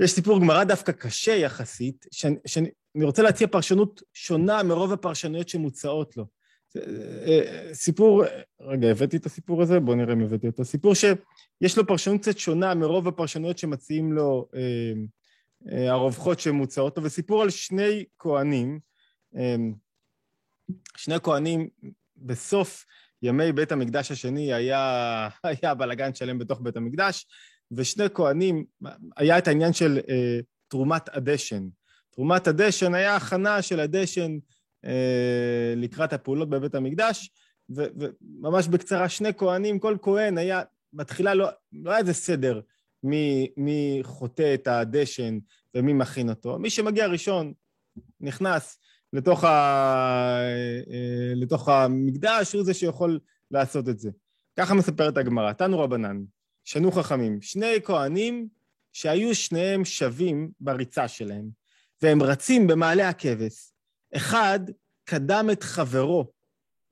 יש סיפור גמרא דווקא קשה יחסית, שאני, שאני רוצה להציע פרשנות שונה מרוב הפרשנויות שמוצעות לו. סיפור, רגע, הבאתי את הסיפור הזה? בואו נראה אם הבאתי אותו. סיפור שיש לו פרשנות קצת שונה מרוב הפרשנויות שמציעים לו אה, אה, הרווחות שמוצעות לו, וסיפור על שני כהנים, אה, שני כהנים בסוף ימי בית המקדש השני היה, [LAUGHS] היה בלאגן שלם בתוך בית המקדש, ושני כהנים, היה את העניין של אה, תרומת הדשן. תרומת הדשן היה הכנה של הדשן אה, לקראת הפעולות בבית המקדש, וממש בקצרה, שני כהנים, כל כהן היה, בתחילה לא, לא היה איזה סדר מי, מי חוטא את הדשן ומי מכין אותו. מי שמגיע ראשון נכנס לתוך, ה, אה, לתוך המקדש, הוא זה שיכול לעשות את זה. ככה מספרת הגמרא, תנו רבנן, שנו חכמים, שני כהנים שהיו שניהם שווים בריצה שלהם, והם רצים במעלה הכבש, אחד קדם את חברו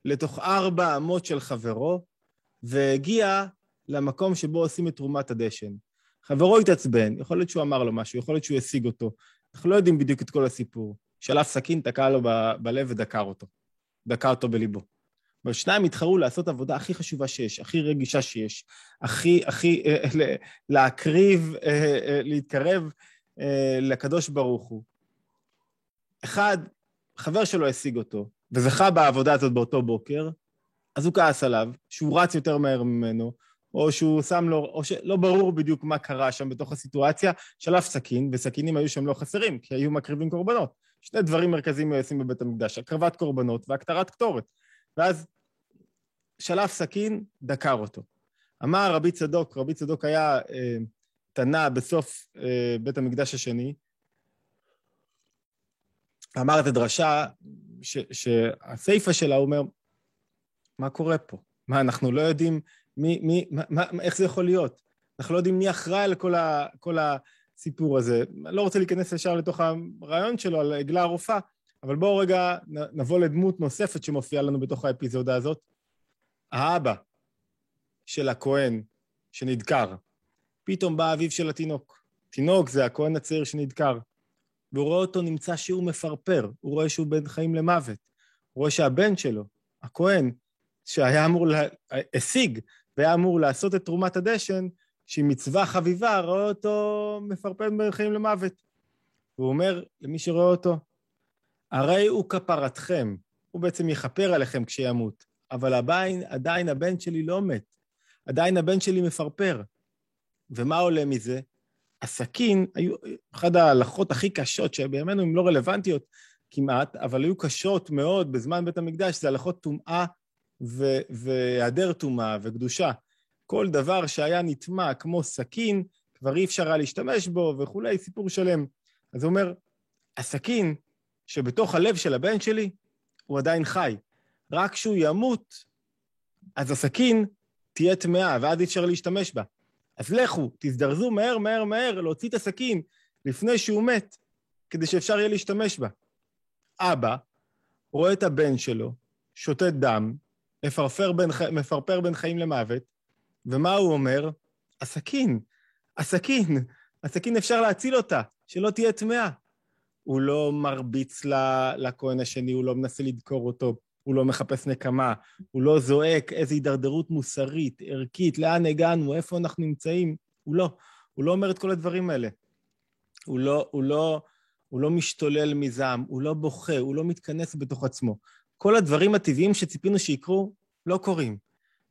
לתוך ארבע אמות של חברו, והגיע למקום שבו עושים את תרומת הדשן. חברו התעצבן, יכול להיות שהוא אמר לו משהו, יכול להיות שהוא השיג אותו. אנחנו לא יודעים בדיוק את כל הסיפור. שלף סכין, תקע לו ב- בלב ודקר אותו. דקר אותו בליבו. אבל שניים התחרו לעשות עבודה הכי חשובה שיש, הכי רגישה שיש, הכי, הכי, אה, להקריב, אה, אה, להתקרב אה, לקדוש ברוך הוא. אחד חבר שלו השיג אותו, וזכה בעבודה הזאת באותו בוקר, אז הוא כעס עליו, שהוא רץ יותר מהר ממנו, או שהוא שם לו, או שלא ברור בדיוק מה קרה שם בתוך הסיטואציה, שלף סכין, וסכינים היו שם לא חסרים, כי היו מקריבים קורבנות. שני דברים מרכזיים עושים בבית המקדש, הקרבת קורבנות והקטרת קטורת. ואז שלף סכין, דקר אותו. אמר רבי צדוק, רבי צדוק היה אה, תנא בסוף אה, בית המקדש השני, אמר את הדרשה, שהסיפה שלה הוא אומר, מה קורה פה? מה, אנחנו לא יודעים מי, מי, מה, מה, איך זה יכול להיות? אנחנו לא יודעים מי אחראי על כל, ה, כל הסיפור הזה. אני לא רוצה להיכנס ישר לתוך הרעיון שלו על עגלה הרופאה, אבל בואו רגע נבוא לדמות נוספת שמופיעה לנו בתוך האפיזודה הזאת. האבא של הכהן שנדקר. פתאום בא אביו של התינוק. תינוק זה הכהן הצעיר שנדקר. והוא רואה אותו נמצא שהוא מפרפר, הוא רואה שהוא בין חיים למוות. הוא רואה שהבן שלו, הכהן, שהיה אמור, לה... השיג והיה אמור לעשות את תרומת הדשן, שהיא מצווה חביבה, רואה אותו מפרפד בין למוות. הוא אומר למי שרואה אותו, הרי הוא כפרתכם, הוא בעצם יכפר עליכם כשימות, אבל עדיין, עדיין הבן שלי לא מת, עדיין הבן שלי מפרפר. ומה עולה מזה? הסכין, היו אחת ההלכות הכי קשות, שבימינו הן לא רלוונטיות כמעט, אבל היו קשות מאוד בזמן בית המקדש, זה הלכות טומאה והיעדר טומאה וקדושה. כל דבר שהיה נטמע כמו סכין, כבר אי אפשר היה להשתמש בו וכולי, סיפור שלם. אז הוא אומר, הסכין שבתוך הלב של הבן שלי, הוא עדיין חי. רק כשהוא ימות, אז הסכין תהיה טמאה, ואז אי אפשר להשתמש בה. אז לכו, תזדרזו מהר, מהר, מהר, להוציא את הסכין לפני שהוא מת, כדי שאפשר יהיה להשתמש בה. אבא רואה את הבן שלו, שותת דם, מפרפר בין, מפרפר בין חיים למוות, ומה הוא אומר? הסכין, הסכין, הסכין אפשר להציל אותה, שלא תהיה טמאה. הוא לא מרביץ לכהן השני, הוא לא מנסה לדקור אותו, הוא לא מחפש נקמה, הוא לא זועק איזו הידרדרות מוסרית, ערכית, לאן הגענו, איפה אנחנו נמצאים. הוא לא, הוא לא אומר את כל הדברים האלה. הוא לא, הוא לא, הוא לא משתולל מזעם, הוא לא בוכה, הוא לא מתכנס בתוך עצמו. כל הדברים הטבעיים שציפינו שיקרו, לא קורים.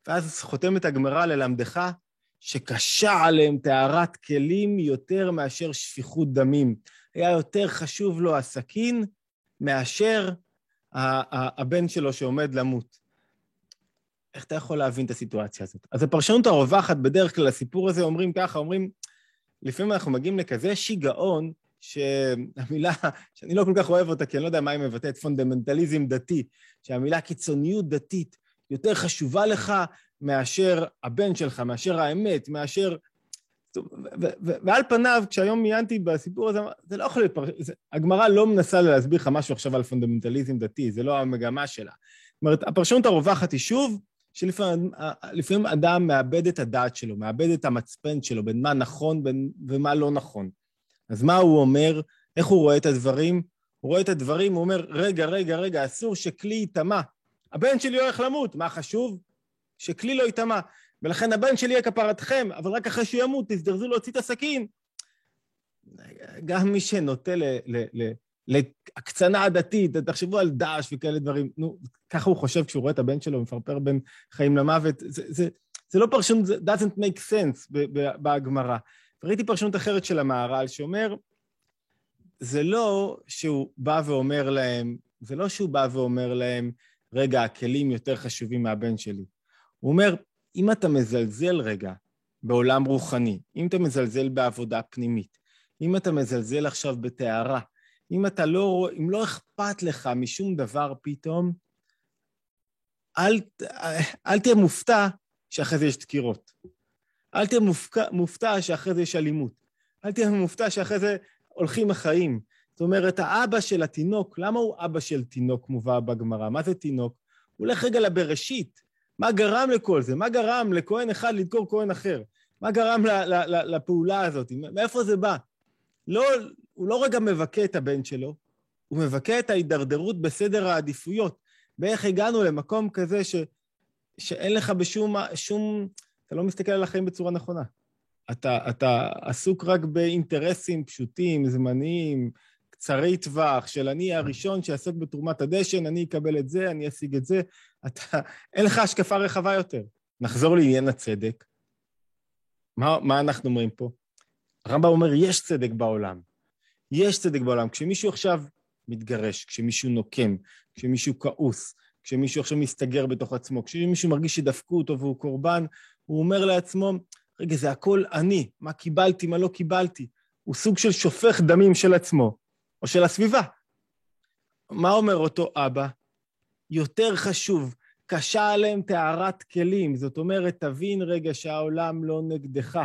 ואז חותמת הגמרא ללמדך שקשה עליהם טהרת כלים יותר מאשר שפיכות דמים. היה יותר חשוב לו הסכין מאשר הבן שלו שעומד למות. איך אתה יכול להבין את הסיטואציה הזאת? אז הפרשנות הרווחת בדרך כלל לסיפור הזה אומרים ככה, אומרים, לפעמים אנחנו מגיעים לכזה שיגעון, שהמילה, שאני לא כל כך אוהב אותה, כי אני לא יודע מה היא מבטאת, פונדמנטליזם דתי, שהמילה קיצוניות דתית יותר חשובה לך מאשר הבן שלך, מאשר האמת, מאשר... ועל פניו, כשהיום עיינתי בסיפור הזה, זה לא יכול להיות... הגמרא לא מנסה להסביר לך משהו עכשיו על פונדמנטליזם דתי, זה לא המגמה שלה. זאת אומרת, הפרשנות הרווחת היא שוב, שלפעמים אדם מאבד את הדעת שלו, מאבד את המצפן שלו בין מה נכון ומה לא נכון. אז מה הוא אומר? איך הוא רואה את הדברים? הוא רואה את הדברים, הוא אומר, רגע, רגע, רגע, אסור שכלי ייטמע. הבן שלי הולך למות, מה חשוב? שכלי לא ייטמע. ולכן הבן שלי יהיה כפרתכם, אבל רק אחרי שהוא ימות, תזדרזו להוציא את הסכין. גם מי שנוטה להקצנה דתית, תחשבו על דאעש וכאלה דברים, נו, ככה הוא חושב כשהוא רואה את הבן שלו מפרפר בין חיים למוות. זה, זה, זה לא פרשנות, זה doesn't make sense בגמרא. ראיתי פרשנות אחרת של המהר"ל, שאומר, זה לא שהוא בא ואומר להם, זה לא שהוא בא ואומר להם, רגע, הכלים יותר חשובים מהבן שלי. הוא אומר, אם אתה מזלזל רגע בעולם רוחני, אם אתה מזלזל בעבודה פנימית, אם אתה מזלזל עכשיו בטהרה, אם אתה לא, אם לא אכפת לך משום דבר פתאום, אל, אל תהיה מופתע שאחרי זה יש דקירות. אל תהיה מופתע, מופתע שאחרי זה יש אלימות. אל תהיה מופתע שאחרי זה הולכים החיים. זאת אומרת, האבא של התינוק, למה הוא אבא של תינוק מובא בגמרא? מה זה תינוק? הוא הולך רגע לבראשית. מה גרם לכל זה? מה גרם לכהן אחד לדקור כהן אחר? מה גרם לפעולה הזאת? מאיפה זה בא? לא, הוא לא רגע מבכה את הבן שלו, הוא מבכה את ההידרדרות בסדר העדיפויות. ואיך הגענו למקום כזה ש, שאין לך בשום... שום, אתה לא מסתכל על החיים בצורה נכונה. אתה, אתה עסוק רק באינטרסים פשוטים, זמניים, קצרי טווח, של אני הראשון שיעסוק בתרומת הדשן, אני אקבל את זה, אני אשיג את זה. אתה, אין לך השקפה רחבה יותר. נחזור לעניין הצדק. מה, מה אנחנו אומרים פה? הרמב"ם אומר, יש צדק בעולם. יש צדק בעולם. כשמישהו עכשיו מתגרש, כשמישהו נוקם, כשמישהו כעוס, כשמישהו עכשיו מסתגר בתוך עצמו, כשמישהו מרגיש שדפקו אותו והוא קורבן, הוא אומר לעצמו, רגע, זה הכל אני, מה קיבלתי, מה לא קיבלתי. הוא סוג של שופך דמים של עצמו, או של הסביבה. מה אומר אותו אבא? יותר חשוב, קשה עליהם טהרת כלים. זאת אומרת, תבין רגע שהעולם לא נגדך.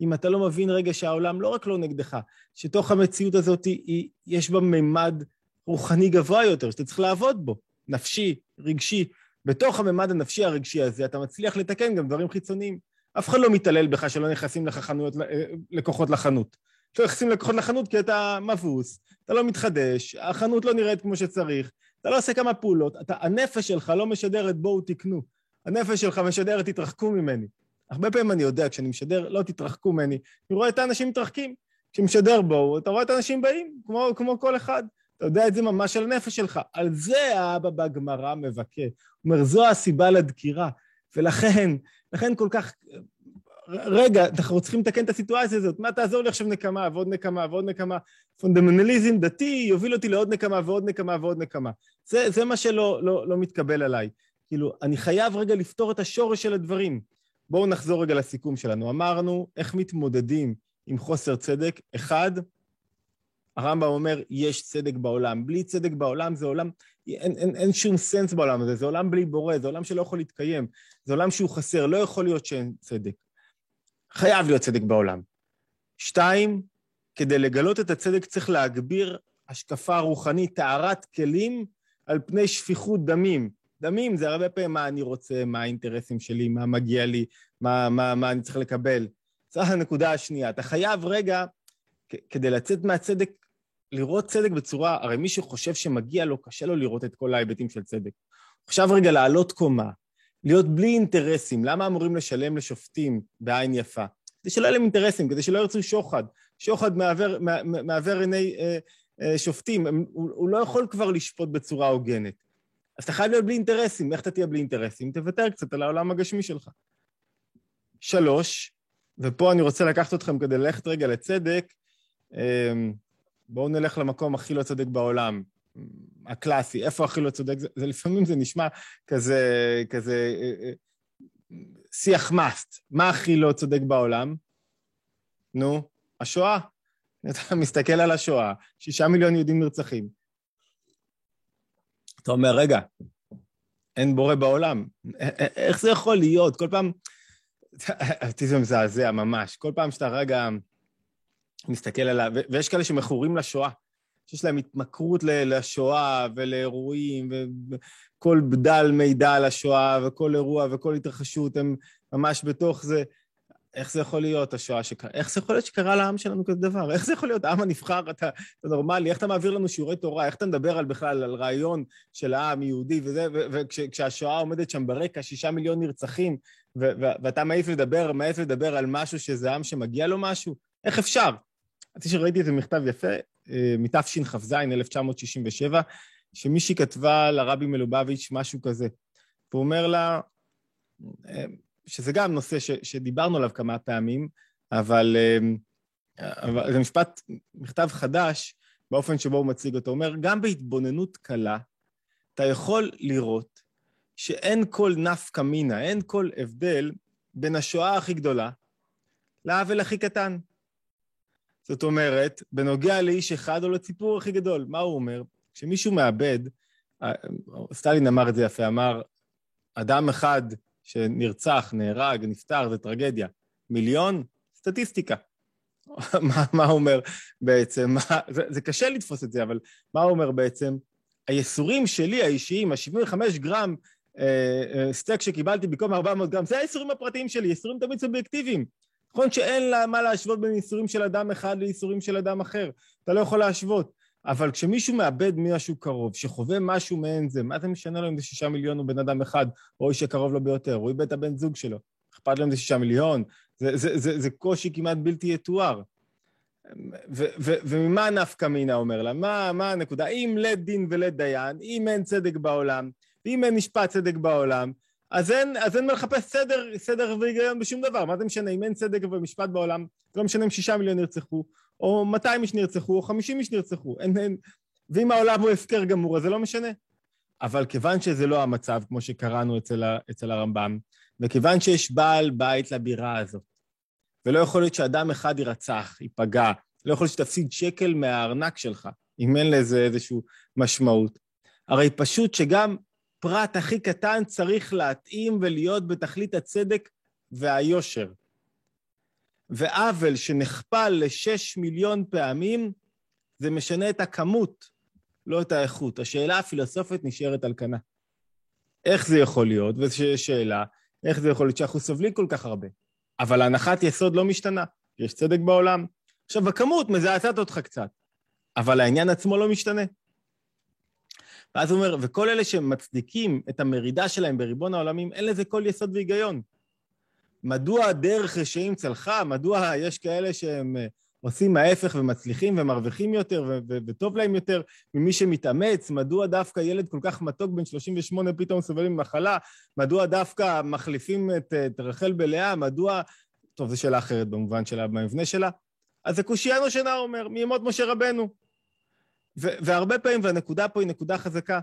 אם אתה לא מבין רגע שהעולם לא רק לא נגדך, שתוך המציאות הזאת היא, יש בה מימד רוחני גבוה יותר, שאתה צריך לעבוד בו, נפשי, רגשי. בתוך הממד הנפשי הרגשי הזה אתה מצליח לתקן גם דברים חיצוניים. אף אחד לא מתעלל בך שלא נכנסים לך חנויות, אה, לקוחות לחנות. לא נכנסים לקוחות לחנות כי אתה מבוס, אתה לא מתחדש, החנות לא נראית כמו שצריך, אתה לא עושה כמה פעולות, אתה, הנפש שלך לא משדרת בואו תקנו, הנפש שלך משדרת תתרחקו ממני. הרבה פעמים אני יודע, כשאני משדר, לא תתרחקו ממני, אני רואה את האנשים מתרחקים. כשמשדר בואו, אתה רואה את האנשים באים, כמו, כמו כל אחד. אתה יודע את זה ממש על הנפש שלך. על זה האבא בגמרא מבכה. הוא אומר, זו הסיבה לדקירה. ולכן, לכן כל כך... רגע, אנחנו צריכים לתקן את הסיטואציה הזאת. מה תעזור לי עכשיו נקמה ועוד נקמה ועוד נקמה? פונדמנטליזם דתי יוביל אותי לעוד נקמה ועוד נקמה ועוד נקמה. זה, זה מה שלא לא, לא מתקבל עליי. כאילו, אני חייב רגע לפתור את השורש של הדברים. בואו נחזור רגע לסיכום שלנו. אמרנו איך מתמודדים עם חוסר צדק. אחד, הרמב"ם אומר, יש צדק בעולם. בלי צדק בעולם זה עולם, אין, אין, אין שום sense בעולם הזה, זה עולם בלי בורא, זה עולם שלא יכול להתקיים, זה עולם שהוא חסר, לא יכול להיות שאין צדק. חייב להיות צדק בעולם. שתיים, כדי לגלות את הצדק צריך להגביר השקפה רוחנית, טהרת כלים על פני שפיכות דמים. דמים זה הרבה פעמים מה אני רוצה, מה האינטרסים שלי, מה מגיע לי, מה, מה, מה אני צריך לקבל. זו הנקודה השנייה. אתה חייב רגע, כדי לצאת מהצדק, לראות צדק בצורה, הרי מי שחושב שמגיע לו, קשה לו לראות את כל ההיבטים של צדק. עכשיו רגע לעלות קומה, להיות בלי אינטרסים. למה אמורים לשלם לשופטים בעין יפה? כדי שלא יהיו להם אינטרסים, כדי שלא ירצו שוחד. שוחד מעוור, עיני אה, אה, שופטים, הוא, הוא לא יכול כבר לשפוט בצורה הוגנת. אז אתה חייב להיות בלי אינטרסים. איך אתה תהיה בלי אינטרסים? תוותר קצת על העולם הגשמי שלך. שלוש, ופה אני רוצה לקחת אתכם כדי ללכת רגע לצדק, אה, בואו נלך למקום הכי לא צודק בעולם, הקלאסי, איפה הכי לא צודק, זה, זה לפעמים זה נשמע כזה, כזה אה, אה, שיח מאסט, מה הכי לא צודק בעולם? נו, השואה. אתה מסתכל על השואה, שישה מיליון יהודים נרצחים. אתה אומר, רגע, אין בורא בעולם. איך זה יכול להיות? כל פעם... [LAUGHS] אותי זה מזעזע ממש. כל פעם שאתה רגע מסתכל עליו, ויש כאלה שמכורים לשואה, שיש להם התמכרות לשואה ולאירועים, וכל בדל מידע על השואה, וכל אירוע וכל התרחשות, הם ממש בתוך זה. איך זה יכול להיות, השואה שקרה? איך זה יכול להיות שקרה לעם שלנו כזה דבר? איך זה יכול להיות, העם הנבחר, אתה, אתה נורמלי, איך אתה מעביר לנו שיעורי תורה? איך אתה מדבר על בכלל, על רעיון של העם יהודי וזה, וכשהשואה עומדת שם ברקע, שישה מיליון נרצחים, ואתה מעיף לדבר, מעיף לדבר על משהו שזה עם שמגיע לו משהו? איך אפשר? אני חושב שראיתי איזה מכתב יפה, אה, מתשכ"ז, 1967, שמישהי כתבה לרבי מלובביץ' משהו כזה. והוא אומר לה, אה, שזה גם נושא ש, שדיברנו עליו כמה פעמים, אבל, אה, אבל זה משפט, מכתב חדש באופן שבו הוא מציג אותו. הוא אומר, גם בהתבוננות קלה, אתה יכול לראות שאין כל נפקא מינה, אין כל הבדל בין השואה הכי גדולה לעוול הכי קטן. זאת אומרת, בנוגע לאיש אחד או לציפור הכי גדול, מה הוא אומר? כשמישהו מאבד, אה, סטלין אמר את זה יפה, אמר, אדם אחד שנרצח, נהרג, נפטר, זה טרגדיה. מיליון? סטטיסטיקה. [LAUGHS] מה, מה הוא אומר בעצם? מה, זה, זה קשה לתפוס את זה, אבל מה הוא אומר בעצם? הייסורים שלי, האישיים, ה-75 גרם אה, אה, סטייק שקיבלתי במקום 400 גרם, זה הייסורים הפרטיים שלי, ייסורים תמיד סובייקטיביים. נכון שאין לה מה להשוות בין ייסורים של אדם אחד לייסורים של אדם אחר, אתה לא יכול להשוות. אבל כשמישהו מאבד משהו קרוב, שחווה משהו מעין זה, מה זה משנה לו אם זה שישה מיליון או בן אדם אחד, או איש שקרוב לו ביותר, הוא איבד את הבן זוג שלו, אכפת לו אם זה שישה מיליון, זה, זה, זה, זה קושי כמעט בלתי יתואר. וממה נפקא מינה אומר לה? מה, מה הנקודה? אם לית דין ולית דיין, אם אין צדק בעולם, ואם אין משפט צדק בעולם, אז אין, אז אין מה לחפש סדר, סדר והיגיון בשום דבר. מה זה משנה? אם אין צדק ומשפט בעולם, זה לא משנה אם שישה מיליון נרצחו, או 200 איש נרצחו, או 50 איש נרצחו. אין, אין, ואם העולם הוא הפקר גמור, אז זה לא משנה. אבל כיוון שזה לא המצב, כמו שקראנו אצל, אצל הרמב"ם, וכיוון שיש בעל בית לבירה הזאת, ולא יכול להיות שאדם אחד יירצח, ייפגע, לא יכול להיות שתפסיד שקל מהארנק שלך, אם אין לזה איזושהי משמעות. הרי פשוט שגם פרט הכי קטן צריך להתאים ולהיות בתכלית הצדק והיושר. ועוול שנכפל לשש מיליון פעמים, זה משנה את הכמות, לא את האיכות. השאלה הפילוסופית נשארת על כנה. איך זה יכול להיות? וזו שאלה, איך זה יכול להיות שאנחנו סובלים כל כך הרבה? אבל הנחת יסוד לא משתנה, יש צדק בעולם. עכשיו, הכמות מזעזעת אותך קצת, אבל העניין עצמו לא משתנה. ואז הוא אומר, וכל אלה שמצדיקים את המרידה שלהם בריבון העולמים, אין לזה כל יסוד והיגיון. מדוע דרך רשעים צלחה? מדוע יש כאלה שהם אה, עושים ההפך ומצליחים ומרוויחים יותר ו- ו- וטוב להם יותר ממי שמתאמץ? מדוע דווקא ילד כל כך מתוק בן 38 פתאום סובל ממחלה? מדוע דווקא מחליפים את, את רחל בלאה? מדוע... טוב, זו שאלה אחרת במובן שלה, במבנה שלה. אז זה קושייה נושנה, הוא אומר, מימות משה רבנו. והרבה פעמים, והנקודה פה היא נקודה חזקה,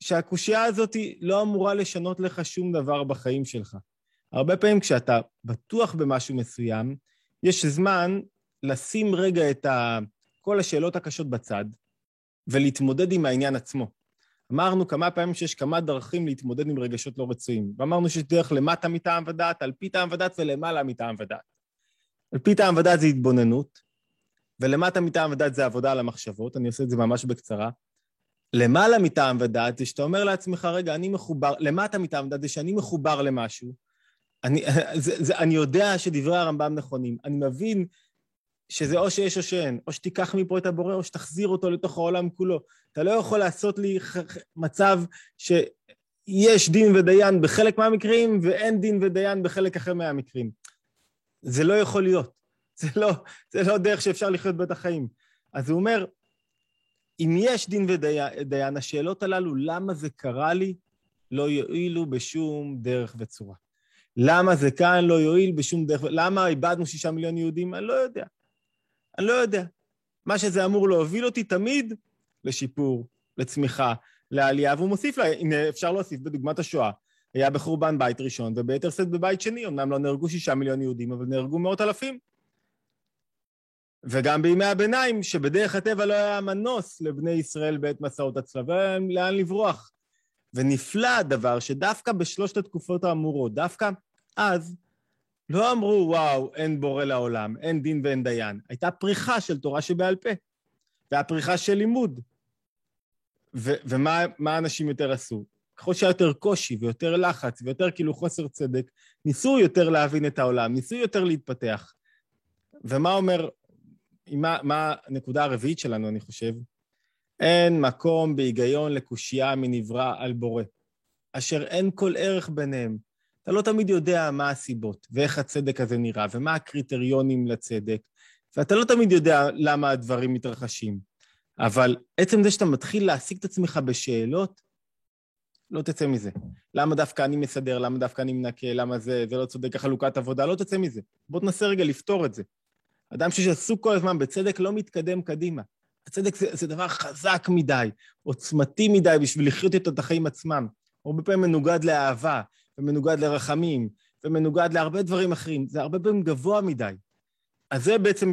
שהקושייה הזאת לא אמורה לשנות לך שום דבר בחיים שלך. הרבה פעמים כשאתה בטוח במשהו מסוים, יש זמן לשים רגע את ה... כל השאלות הקשות בצד ולהתמודד עם העניין עצמו. אמרנו כמה פעמים שיש כמה דרכים להתמודד עם רגשות לא רצויים, ואמרנו שיש דרך למטה מטעם ודעת, על פי טעם ודעת ולמעלה מטעם ודעת. על פי טעם ודעת זה התבוננות, ולמטה מטעם ודעת זה עבודה על המחשבות, אני עושה את זה ממש בקצרה. למעלה מטעם ודעת זה שאתה אומר לעצמך, רגע, אני מחובר, למטה מטעם ודעת זה שאני מחובר למשהו, אני, [LAUGHS] זה, זה, אני יודע שדברי הרמב"ם נכונים, אני מבין שזה או שיש או שאין, או שתיקח מפה את הבורא או שתחזיר אותו לתוך העולם כולו. אתה לא יכול לעשות לי מצב שיש דין ודיין בחלק מהמקרים ואין דין ודיין בחלק אחר מהמקרים. זה לא יכול להיות. זה לא, זה לא דרך שאפשר לחיות בת החיים. אז הוא אומר, אם יש דין ודיין, השאלות הללו, למה זה קרה לי, לא יועילו בשום דרך וצורה. למה זה כאן לא יועיל בשום דרך, למה איבדנו שישה מיליון יהודים? אני לא יודע. אני לא יודע. מה שזה אמור להוביל אותי תמיד לשיפור, לצמיחה, לעלייה, והוא מוסיף לה, הנה אפשר להוסיף בדוגמת השואה. היה בחורבן בית ראשון וביתר שאת בבית שני, אמנם לא נהרגו שישה מיליון יהודים, אבל נהרגו מאות אלפים. וגם בימי הביניים, שבדרך הטבע לא היה מנוס לבני ישראל בעת מסעות הצלב, היה לאן לברוח. ונפלא הדבר שדווקא בשלושת התקופות האמורות, דווקא אז, לא אמרו, וואו, אין בורא לעולם, אין דין ואין דיין. הייתה פריחה של תורה שבעל פה, והפריחה של לימוד. ו- ומה אנשים יותר עשו? ככל שהיה יותר קושי ויותר לחץ ויותר כאילו חוסר צדק, ניסו יותר להבין את העולם, ניסו יותר להתפתח. ומה אומר, מה, מה הנקודה הרביעית שלנו, אני חושב? אין מקום בהיגיון לקושייה מנברא על בורא, אשר אין כל ערך ביניהם. אתה לא תמיד יודע מה הסיבות, ואיך הצדק הזה נראה, ומה הקריטריונים לצדק, ואתה לא תמיד יודע למה הדברים מתרחשים. אבל עצם זה שאתה מתחיל להעסיק את עצמך בשאלות, לא תצא מזה. למה דווקא אני מסדר, למה דווקא אני מנקה, למה זה, זה לא צודק, החלוקת עבודה, לא תצא מזה. בוא תנסה רגע לפתור את זה. אדם שעסוק כל הזמן בצדק לא מתקדם קדימה. הצדק זה, זה דבר חזק מדי, עוצמתי מדי בשביל לחיות את החיים עצמם. הרבה פעמים מנוגד לאהבה, ומנוגד לרחמים, ומנוגד להרבה דברים אחרים. זה הרבה פעמים גבוה מדי. אז זה בעצם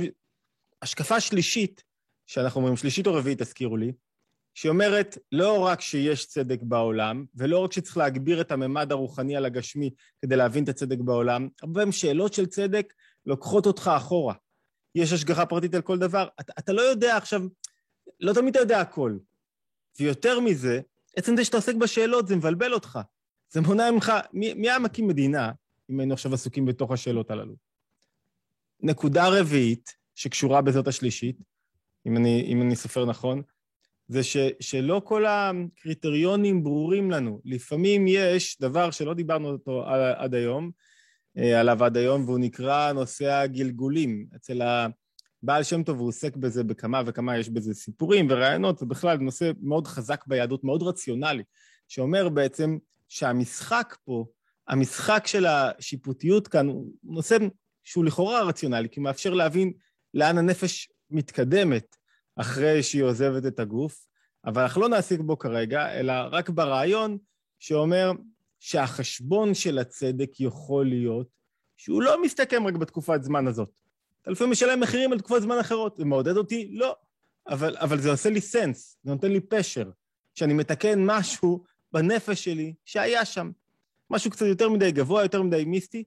השקפה שלישית, שאנחנו אומרים, שלישית או רביעית, תזכירו לי, שהיא אומרת לא רק שיש צדק בעולם, ולא רק שצריך להגביר את הממד הרוחני על הגשמי כדי להבין את הצדק בעולם, הרבה פעמים שאלות של צדק לוקחות אותך אחורה. יש השגחה פרטית על כל דבר. אתה, אתה לא יודע עכשיו, לא תמיד אתה יודע הכל. ויותר מזה, עצם זה שאתה עוסק בשאלות, זה מבלבל אותך. זה מונע ממך, מי, מי היה מקים מדינה, אם היינו עכשיו עסוקים בתוך השאלות הללו? נקודה רביעית, שקשורה בזאת השלישית, אם אני, אם אני סופר נכון, זה ש, שלא כל הקריטריונים ברורים לנו. לפעמים יש דבר שלא דיברנו אותו עד היום, עליו עד היום, והוא נקרא נושא הגלגולים. אצל הבעל שם טוב הוא עוסק בזה בכמה וכמה, יש בזה סיפורים ורעיונות, זה בכלל נושא מאוד חזק ביהדות, מאוד רציונלי, שאומר בעצם שהמשחק פה, המשחק של השיפוטיות כאן, הוא נושא שהוא לכאורה רציונלי, כי הוא מאפשר להבין לאן הנפש מתקדמת אחרי שהיא עוזבת את הגוף, אבל אנחנו לא נעסיק בו כרגע, אלא רק ברעיון שאומר שהחשבון של הצדק יכול להיות שהוא לא מסתכם רק בתקופת זמן הזאת. אתה לפעמים משלם מחירים על תקופות זמן אחרות. זה מעודד אותי? לא. אבל, אבל זה עושה לי סנס, זה נותן לי פשר, שאני מתקן משהו בנפש שלי שהיה שם. משהו קצת יותר מדי גבוה, יותר מדי מיסטי,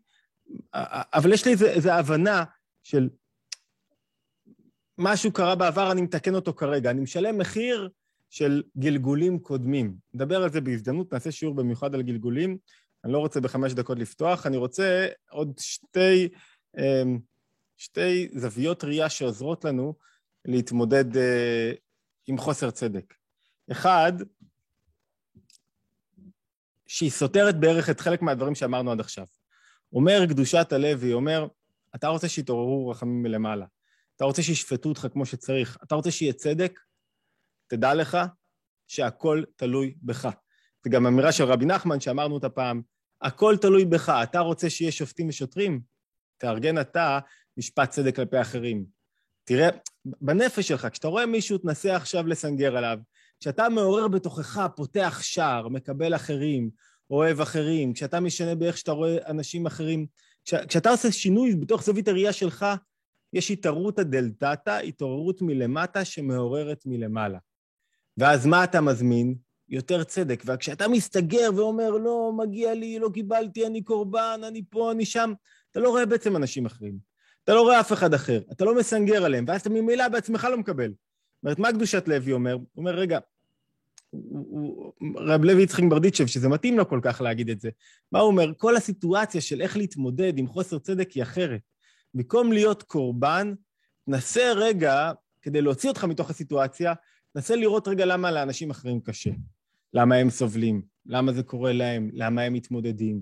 אבל יש לי איזו הבנה של משהו קרה בעבר, אני מתקן אותו כרגע. אני משלם מחיר של גלגולים קודמים. נדבר על זה בהזדמנות, נעשה שיעור במיוחד על גלגולים. אני לא רוצה בחמש דקות לפתוח, אני רוצה עוד שתי, אמ, שתי זוויות ראייה שעוזרות לנו להתמודד אה, עם חוסר צדק. אחד, שהיא סותרת בערך את חלק מהדברים שאמרנו עד עכשיו. אומר קדושת הלוי, אומר, אתה רוצה שיתעוררו רחמים מלמעלה, אתה רוצה שישפטו אותך כמו שצריך, אתה רוצה שיהיה צדק, תדע לך שהכל תלוי בך. זה גם אמירה של רבי נחמן שאמרנו אותה פעם, הכל תלוי בך, אתה רוצה שיהיה שופטים ושוטרים? תארגן אתה משפט צדק כלפי אחרים. תראה, בנפש שלך, כשאתה רואה מישהו תנסה עכשיו לסנגר עליו, כשאתה מעורר בתוכך, פותח שער, מקבל אחרים, אוהב אחרים, כשאתה משנה באיך שאתה רואה אנשים אחרים, כש, כשאתה עושה שינוי בתוך זווית הראייה שלך, יש התעוררות הדלתתא, התעוררות מלמטה שמעוררת מלמעלה. ואז מה אתה מזמין? יותר צדק. וכשאתה מסתגר ואומר, לא, מגיע לי, לא קיבלתי, אני קורבן, אני פה, אני שם, אתה לא רואה בעצם אנשים אחרים. אתה לא רואה אף אחד אחר, אתה לא מסנגר עליהם, ואז אתה ממילא בעצמך לא מקבל. זאת אומרת, מה קדושת לוי אומר? הוא אומר, רגע, רב לוי יצחק ברדיצ'ב, שזה מתאים לו כל כך להגיד את זה. מה הוא אומר? כל הסיטואציה של איך להתמודד עם חוסר צדק היא אחרת. במקום להיות קורבן, נסה רגע, כדי להוציא אותך מתוך הסיטואציה, נסה לראות רגע למה לאנשים אחרים קשה. למה הם סובלים, למה זה קורה להם, למה הם מתמודדים,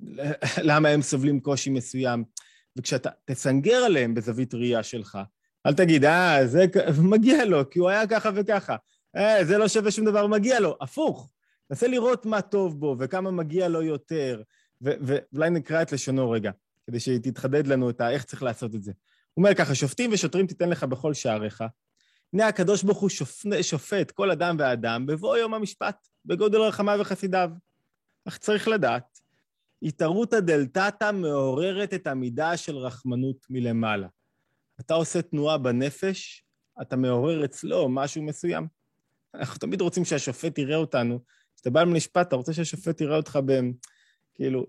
[LAUGHS] למה הם סובלים קושי מסוים. וכשאתה תסנגר עליהם בזווית ראייה שלך, אל תגיד, אה, זה [LAUGHS] מגיע לו, כי הוא היה ככה וככה. אה, זה לא שווה שום דבר, מגיע לו. הפוך. נסה לראות מה טוב בו וכמה מגיע לו יותר, ואולי נקרא את לשונו רגע, כדי שתתחדד לנו את. איך צריך לעשות את זה. הוא אומר ככה, שופטים ושוטרים תיתן לך בכל שעריך. הנה הקדוש ברוך הוא שופט כל אדם ואדם בבוא יום המשפט, בגודל רחמיו וחסידיו. אך צריך לדעת, התערותא דלתתא מעוררת את המידה של רחמנות מלמעלה. אתה עושה תנועה בנפש, אתה מעורר אצלו משהו מסוים. אנחנו תמיד רוצים שהשופט יראה אותנו. כשאתה בא למשפט, אתה רוצה שהשופט יראה אותך ב... כאילו,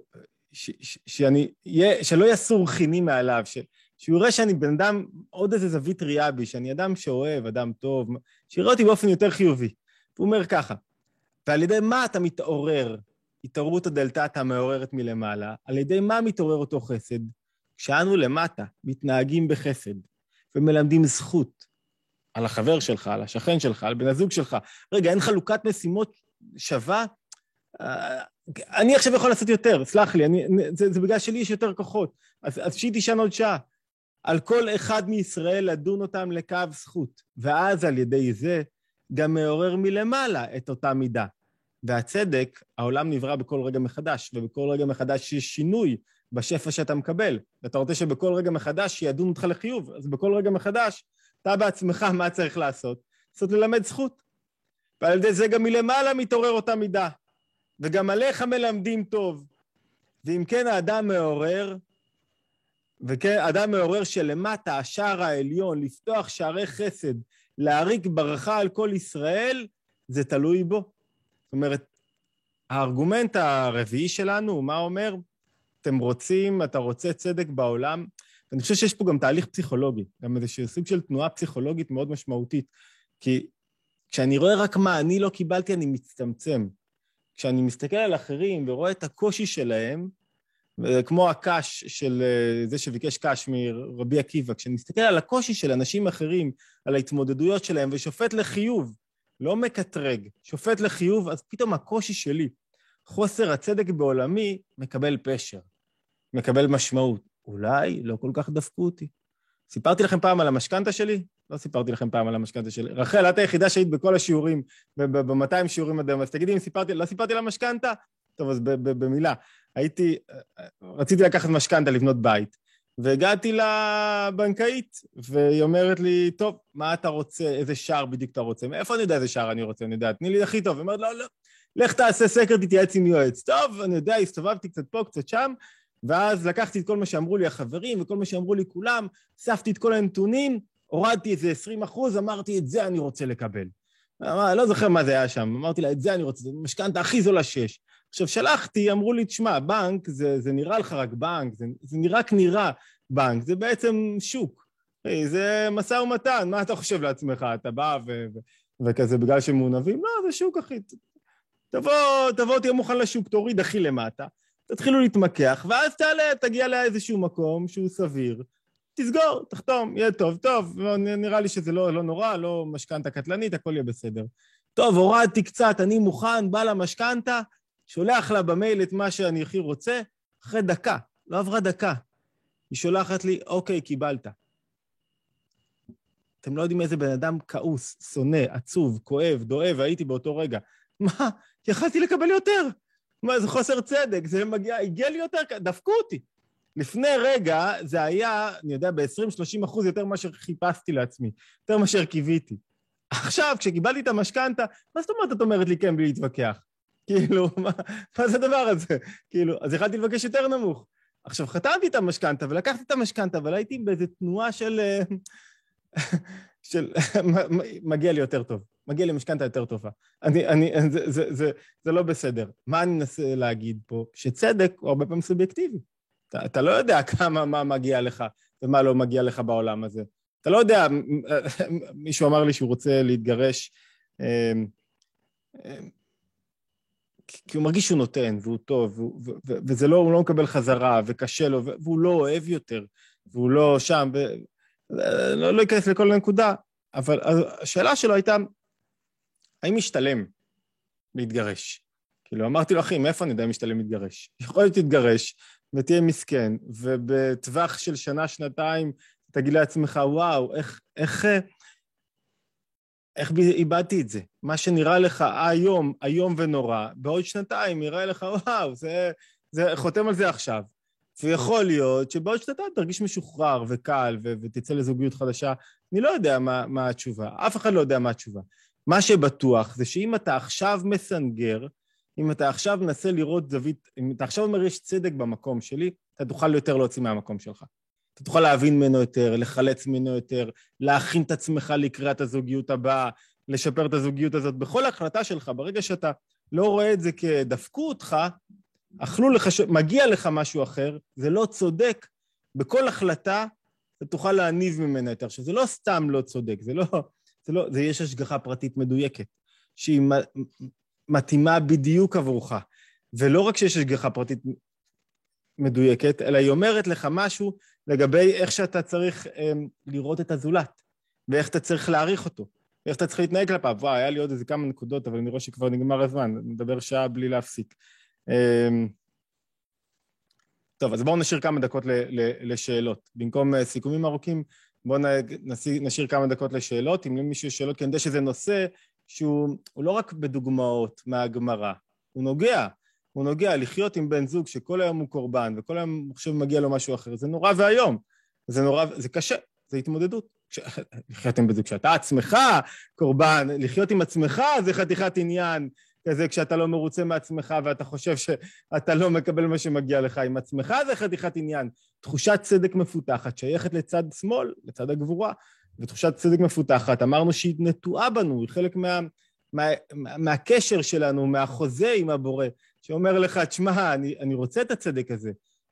ש, ש, שאני, שלא יסור חיני מעליו, ש, שהוא יראה שאני בן אדם, עוד איזה זווית ראייה בי, שאני אדם שאוהב, אדם טוב, שיראה אותי באופן יותר חיובי. הוא אומר ככה, ועל ידי מה אתה מתעורר? התעוררות הדלתתא המעוררת מלמעלה, על ידי מה מתעורר אותו חסד? כשאנו למטה מתנהגים בחסד ומלמדים זכות על החבר שלך, על השכן שלך, על בן הזוג שלך. רגע, אין חלוקת משימות שווה? אה, אני עכשיו יכול לעשות יותר, סלח לי, אני, זה, זה בגלל שלי יש יותר כוחות. אז, אז שהיא תישן עוד שעה. על כל אחד מישראל לדון אותם לקו זכות, ואז על ידי זה גם מעורר מלמעלה את אותה מידה. והצדק, העולם נברא בכל רגע מחדש, ובכל רגע מחדש יש שינוי בשפע שאתה מקבל. ואתה רוצה שבכל רגע מחדש ידון אותך לחיוב, אז בכל רגע מחדש, אתה בעצמך, מה צריך לעשות? לעשות ללמד זכות. ועל ידי זה גם מלמעלה מתעורר אותה מידה. וגם עליך מלמדים טוב. ואם כן האדם מעורר, וכן, אדם מעורר שלמטה, השער העליון, לפתוח שערי חסד, להריק ברכה על כל ישראל, זה תלוי בו. זאת אומרת, הארגומנט הרביעי שלנו, מה אומר? אתם רוצים, אתה רוצה צדק בעולם? ואני חושב שיש פה גם תהליך פסיכולוגי, גם איזשהו סוג של תנועה פסיכולוגית מאוד משמעותית. כי כשאני רואה רק מה אני לא קיבלתי, אני מצטמצם. כשאני מסתכל על אחרים ורואה את הקושי שלהם, כמו הקש של אה, זה שביקש קש מרבי עקיבא, כשאני מסתכל על הקושי של אנשים אחרים, על ההתמודדויות שלהם, ושופט לחיוב, לא מקטרג, שופט לחיוב, אז פתאום הקושי שלי, חוסר הצדק בעולמי, מקבל פשר, מקבל משמעות. אולי לא כל כך דפקו אותי. סיפרתי לכם פעם על המשכנתה שלי? לא סיפרתי לכם פעם על המשכנתה שלי. רחל, את היחידה שהיית בכל השיעורים, ב-200 שיעורים עד היום, אז תגידי אם סיפרתי, לא סיפרתי על המשכנתה? טוב, אז במילה. הייתי, רציתי לקחת משכנתה לבנות בית, והגעתי לבנקאית, והיא אומרת לי, טוב, מה אתה רוצה, איזה שער בדיוק אתה רוצה? מאיפה אני יודע איזה שער אני רוצה? אני יודע, תני לי הכי טוב. היא אומרת, לא, לא, לך תעשה סקר, תתייעץ עם יועץ. טוב, אני יודע, הסתובבתי קצת פה, קצת שם, ואז לקחתי את כל מה שאמרו לי החברים וכל מה שאמרו לי כולם, אספתי את כל הנתונים, הורדתי איזה 20 אחוז, אמרתי, את זה אני רוצה לקבל. לא זוכר מה זה היה שם, אמרתי לה, את זה אני רוצה, משכנתה הכי זולה שיש. עכשיו, שלחתי, אמרו לי, תשמע, בנק, זה, זה נראה לך רק בנק, זה, זה רק נראה בנק, זה בעצם שוק. זה משא ומתן, מה אתה חושב לעצמך? אתה בא ו, ו, וכזה בגלל שהם מעונבים? לא, זה שוק, אחי. תבוא, תבוא, תהיה מוכן לשוק, תוריד הכי למטה, תתחילו להתמקח, ואז תעלה, תגיע לאיזשהו מקום שהוא סביר, תסגור, תחתום, יהיה טוב. טוב, לא, נראה לי שזה לא, לא נורא, לא משכנתה קטלנית, הכל יהיה בסדר. טוב, הורדתי קצת, אני מוכן, בא למשכנתה, שולח לה במייל את מה שאני הכי רוצה, אחרי דקה, לא עברה דקה. היא שולחת לי, אוקיי, קיבלת. אתם לא יודעים איזה בן אדם כעוס, שונא, עצוב, כואב, דואב, הייתי באותו רגע. מה? יכלתי לקבל יותר. מה, זה חוסר צדק, זה מגיע, הגיע לי יותר, דפקו אותי. לפני רגע זה היה, אני יודע, ב-20-30 אחוז יותר מאשר חיפשתי לעצמי, יותר מאשר קיוויתי. עכשיו, כשקיבלתי את המשכנתה, מה זאת אומרת את אומרת לי כן בלי להתווכח? כאילו, מה, מה זה הדבר הזה? כאילו, אז יכלתי לבקש יותר נמוך. עכשיו, חתמתי את המשכנתה ולקחתי את המשכנתה, אבל הייתי באיזו תנועה של... אה, של מגיע לי יותר טוב, מגיע לי משכנתה יותר טובה. אני, אני, זה, זה, זה, זה לא בסדר. מה אני מנסה להגיד פה? שצדק הוא הרבה פעמים סובייקטיבי. אתה, אתה לא יודע כמה, מה מגיע לך ומה לא מגיע לך בעולם הזה. אתה לא יודע, מישהו אמר לי שהוא רוצה להתגרש, אמ, אמ, כי הוא מרגיש שהוא נותן, והוא טוב, והוא, ו, ו, וזה לא, הוא לא מקבל חזרה, וקשה לו, והוא לא אוהב יותר, והוא לא שם, ולא לא אכנס לכל הנקודה, אבל השאלה שלו הייתה, האם משתלם להתגרש? כאילו, אמרתי לו, אחי, מאיפה אני יודע אם משתלם להתגרש? יכול להיות להתגרש, ותהיה מסכן, ובטווח של שנה, שנתיים, תגיד לעצמך, וואו, איך, איך, איך איבדתי את זה? מה שנראה לך היום, איום ונורא, בעוד שנתיים יראה לך, וואו, זה, זה חותם על זה עכשיו. ויכול להיות שבעוד שנתיים תרגיש משוחרר וקל ו- ותצא לזוגיות חדשה. אני לא יודע מה, מה התשובה, אף אחד לא יודע מה התשובה. מה שבטוח זה שאם אתה עכשיו מסנגר, אם אתה עכשיו מנסה לראות זווית, אם אתה עכשיו אומר יש צדק במקום שלי, אתה תוכל יותר להוציא מהמקום שלך. אתה תוכל להבין ממנו יותר, לחלץ ממנו יותר, להכין את עצמך לקראת הזוגיות הבאה, לשפר את הזוגיות הזאת. בכל החלטה שלך, ברגע שאתה לא רואה את זה כדפקו אותך, אכלו לך, מגיע לך משהו אחר, זה לא צודק, בכל החלטה אתה תוכל להניב ממנה יותר. עכשיו, זה לא סתם לא צודק, זה לא... זה לא... זה יש השגחה פרטית מדויקת, שהיא מתאימה בדיוק עבורך. ולא רק שיש השגחה פרטית מדויקת, אלא היא אומרת לך משהו לגבי איך שאתה צריך אה, לראות את הזולת, ואיך אתה צריך להעריך אותו, ואיך אתה צריך להתנהג כלפיו. וואי, היה לי עוד איזה כמה נקודות, אבל אני רואה שכבר נגמר הזמן, נדבר שעה בלי להפסיק. אה, טוב, אז בואו נשאיר כמה דקות ל- ל- לשאלות. במקום uh, סיכומים ארוכים, בואו נשאיר כמה דקות לשאלות. אם למישהו יש שאלות, כי אני יודע שזה נושא שהוא לא רק בדוגמאות מהגמרא, הוא נוגע. הוא נוגע לחיות עם בן זוג שכל היום הוא קורבן וכל היום עכשיו מגיע לו משהו אחר, זה נורא ואיום. זה נורא, זה קשה, זה התמודדות. [LAUGHS] לחיות עם בן זוג כשאתה עצמך קורבן, לחיות עם עצמך זה חתיכת עניין. כזה כשאתה לא מרוצה מעצמך ואתה חושב שאתה לא מקבל מה שמגיע לך עם עצמך, זה חתיכת עניין. תחושת צדק מפותחת שייכת לצד שמאל, לצד הגבורה, ותחושת צדק מפותחת, אמרנו שהיא נטועה בנו, היא חלק מה, מה, מהקשר שלנו, מהחוזה עם הבורא, שאומר לך, תשמע, אני, אני רוצה את הצדק הזה,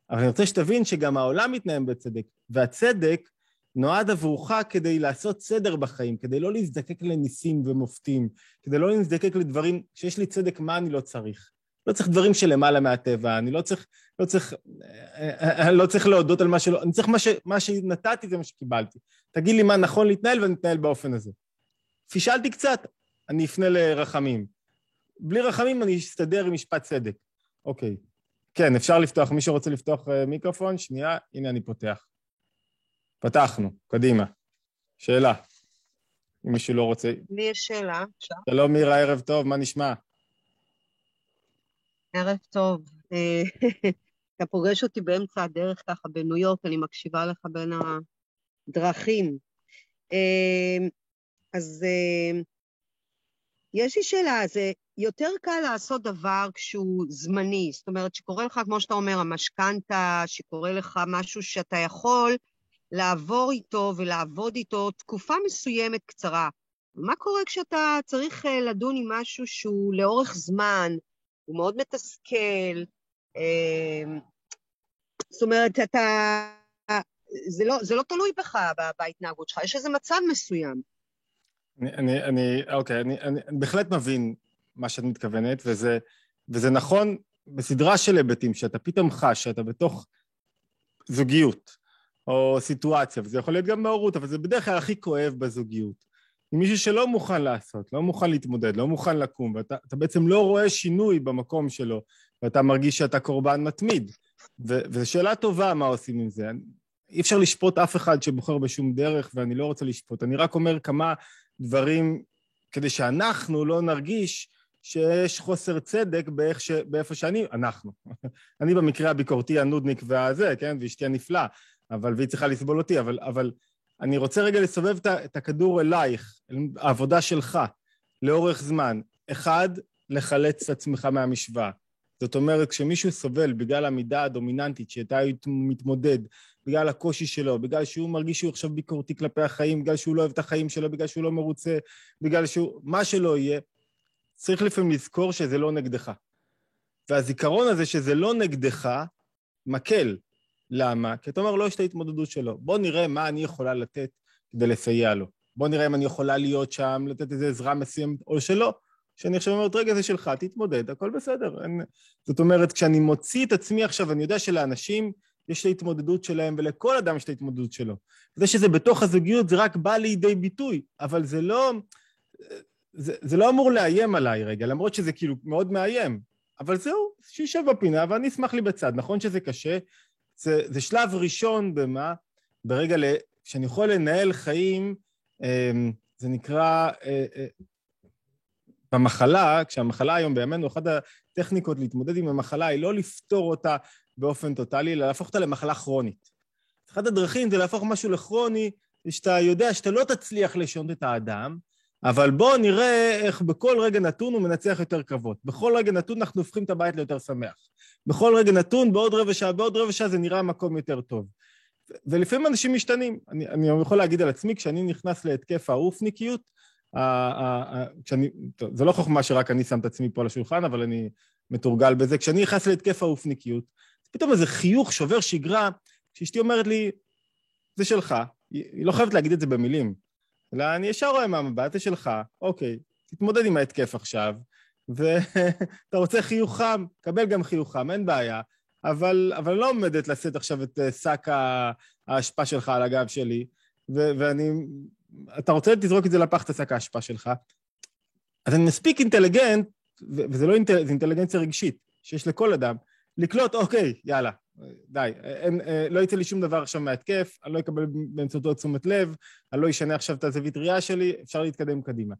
אבל אני רוצה שתבין שגם העולם מתנהל בצדק, והצדק נועד עבורך כדי לעשות סדר בחיים, כדי לא להזדקק לניסים ומופתים, כדי לא להזדקק לדברים, כשיש לי צדק, מה אני לא צריך? לא צריך דברים שלמעלה מהטבע, אני לא צריך, לא צריך, אה, אה, לא צריך להודות על מה שלא, אני צריך מה, ש, מה שנתתי זה מה שקיבלתי. תגיד לי מה נכון להתנהל ואני אתנהל באופן הזה. פישלתי קצת, אני אפנה לרחמים. בלי רחמים אני אסתדר עם משפט צדק. אוקיי. כן, אפשר לפתוח, מי שרוצה לפתוח אה, מיקרופון, שנייה, הנה אני פותח. פתחנו, קדימה. שאלה. אם מישהו לא רוצה... לי יש שאלה? שלום מירה, ערב טוב, מה נשמע? ערב טוב. אה, [LAUGHS] אתה פוגש אותי באמצע הדרך ככה בניו יורק, אני מקשיבה לך בין הדרכים. אה, אז יש לי שאלה, זה יותר קל לעשות דבר כשהוא זמני, זאת אומרת, שקורה לך, כמו שאתה אומר, המשכנתה, שקורה לך משהו שאתה יכול לעבור איתו ולעבוד איתו תקופה מסוימת קצרה. מה קורה כשאתה צריך אה, לדון עם משהו שהוא לאורך זמן, הוא מאוד מתסכל, אמ, זאת אומרת, אתה... זה לא, זה לא תלוי בך בהתנהגות שלך, יש איזה מצב מסוים. אני, אני, אני אוקיי, אני, אני, אני בהחלט מבין מה שאת מתכוונת, וזה, וזה נכון בסדרה של היבטים, שאתה פתאום חש שאתה בתוך זוגיות, או סיטואציה, וזה יכול להיות גם מהורות, אבל זה בדרך כלל הכי כואב בזוגיות. עם מישהו שלא מוכן לעשות, לא מוכן להתמודד, לא מוכן לקום, ואתה בעצם לא רואה שינוי במקום שלו, ואתה מרגיש שאתה קורבן מתמיד. וזו שאלה טובה מה עושים עם זה. אי אפשר לשפוט אף אחד שבוחר בשום דרך, ואני לא רוצה לשפוט. אני רק אומר כמה דברים כדי שאנחנו לא נרגיש שיש חוסר צדק באיך ש... באיפה שאני, אנחנו. [LAUGHS] אני במקרה הביקורתי הנודניק והזה, כן? ואשתי הנפלאה, אבל, והיא צריכה לסבול אותי, אבל, אבל אני רוצה רגע לסובב את הכדור אלייך, העבודה שלך, לאורך זמן. אחד, לחלץ את עצמך מהמשוואה. זאת אומרת, כשמישהו סובל בגלל המידה הדומיננטית שאיתה הוא מתמודד, בגלל הקושי שלו, בגלל שהוא מרגיש שהוא עכשיו ביקורתי כלפי החיים, בגלל שהוא לא אוהב את החיים שלו, בגלל שהוא לא מרוצה, בגלל שהוא... מה שלא יהיה, צריך לפעמים לזכור שזה לא נגדך. והזיכרון הזה שזה לא נגדך, מקל. למה? כי אתה אומר, לא יש את ההתמודדות שלו. בוא נראה מה אני יכולה לתת כדי לסייע לו. בוא נראה אם אני יכולה להיות שם, לתת איזו עזרה מסוימת או שלא. שאני עכשיו אומרת, רגע, זה שלך, תתמודד, הכל בסדר. אין... זאת אומרת, כשאני מוציא את עצמי עכשיו, אני יודע שלאנשים יש את ההתמודדות שלהם, ולכל אדם יש את ההתמודדות שלו. זה שזה בתוך הזוגיות, זה רק בא לידי ביטוי, אבל זה לא... זה, זה לא אמור לאיים עליי רגע, למרות שזה כאילו מאוד מאיים. אבל זהו, שישב בפינה ואני אשמח לי בצד. נכון שזה קשה, זה, זה שלב ראשון במה? ברגע ל... שאני יכול לנהל חיים, אמ, זה נקרא אה, אה, במחלה, כשהמחלה היום בימינו, אחת הטכניקות להתמודד עם המחלה היא לא לפתור אותה באופן טוטאלי, אלא להפוך אותה למחלה כרונית. אחת הדרכים זה להפוך משהו לכרוני, שאתה יודע שאתה לא תצליח לשנות את האדם, אבל בואו נראה איך בכל רגע נתון הוא מנצח יותר קרבות. בכל רגע נתון אנחנו הופכים את הבית ליותר שמח. בכל רגע נתון, בעוד רבע שעה, בעוד רבע שעה זה נראה מקום יותר טוב. ולפעמים אנשים משתנים. אני, אני יכול להגיד על עצמי, כשאני נכנס להתקף האופניקיות, כשאני, טוב, זה לא חוכמה שרק אני שם את עצמי פה על השולחן, אבל אני מתורגל בזה. כשאני נכנס להתקף האופניקיות, פתאום איזה חיוך שובר שגרה, כשאשתי אומרת לי, זה שלך, היא לא חייבת להגיד את זה במילים, אלא אני ישר רואה מהמבט, זה שלך, אוקיי, תתמודד עם ההתקף עכשיו, ואתה [LAUGHS] רוצה חיוך חם, קבל גם חיוך חם, אין בעיה, אבל, אבל לא עומדת לשאת עכשיו את אה, שק האשפה שלך על הגב שלי, ו- ואני... אתה רוצה לזרוק את זה לפח, את השק האשפה שלך, אז אני מספיק אינטליגנט, וזה לא אינטל... זה אינטליגנציה רגשית, שיש לכל אדם, לקלוט, אוקיי, יאללה, די, אין, אה, לא יצא לי שום דבר עכשיו מההתקף, אני לא אקבל באמצעותו תשומת לב, אני לא אשנה עכשיו את הזווית ראייה שלי, אפשר להתקדם קדימה.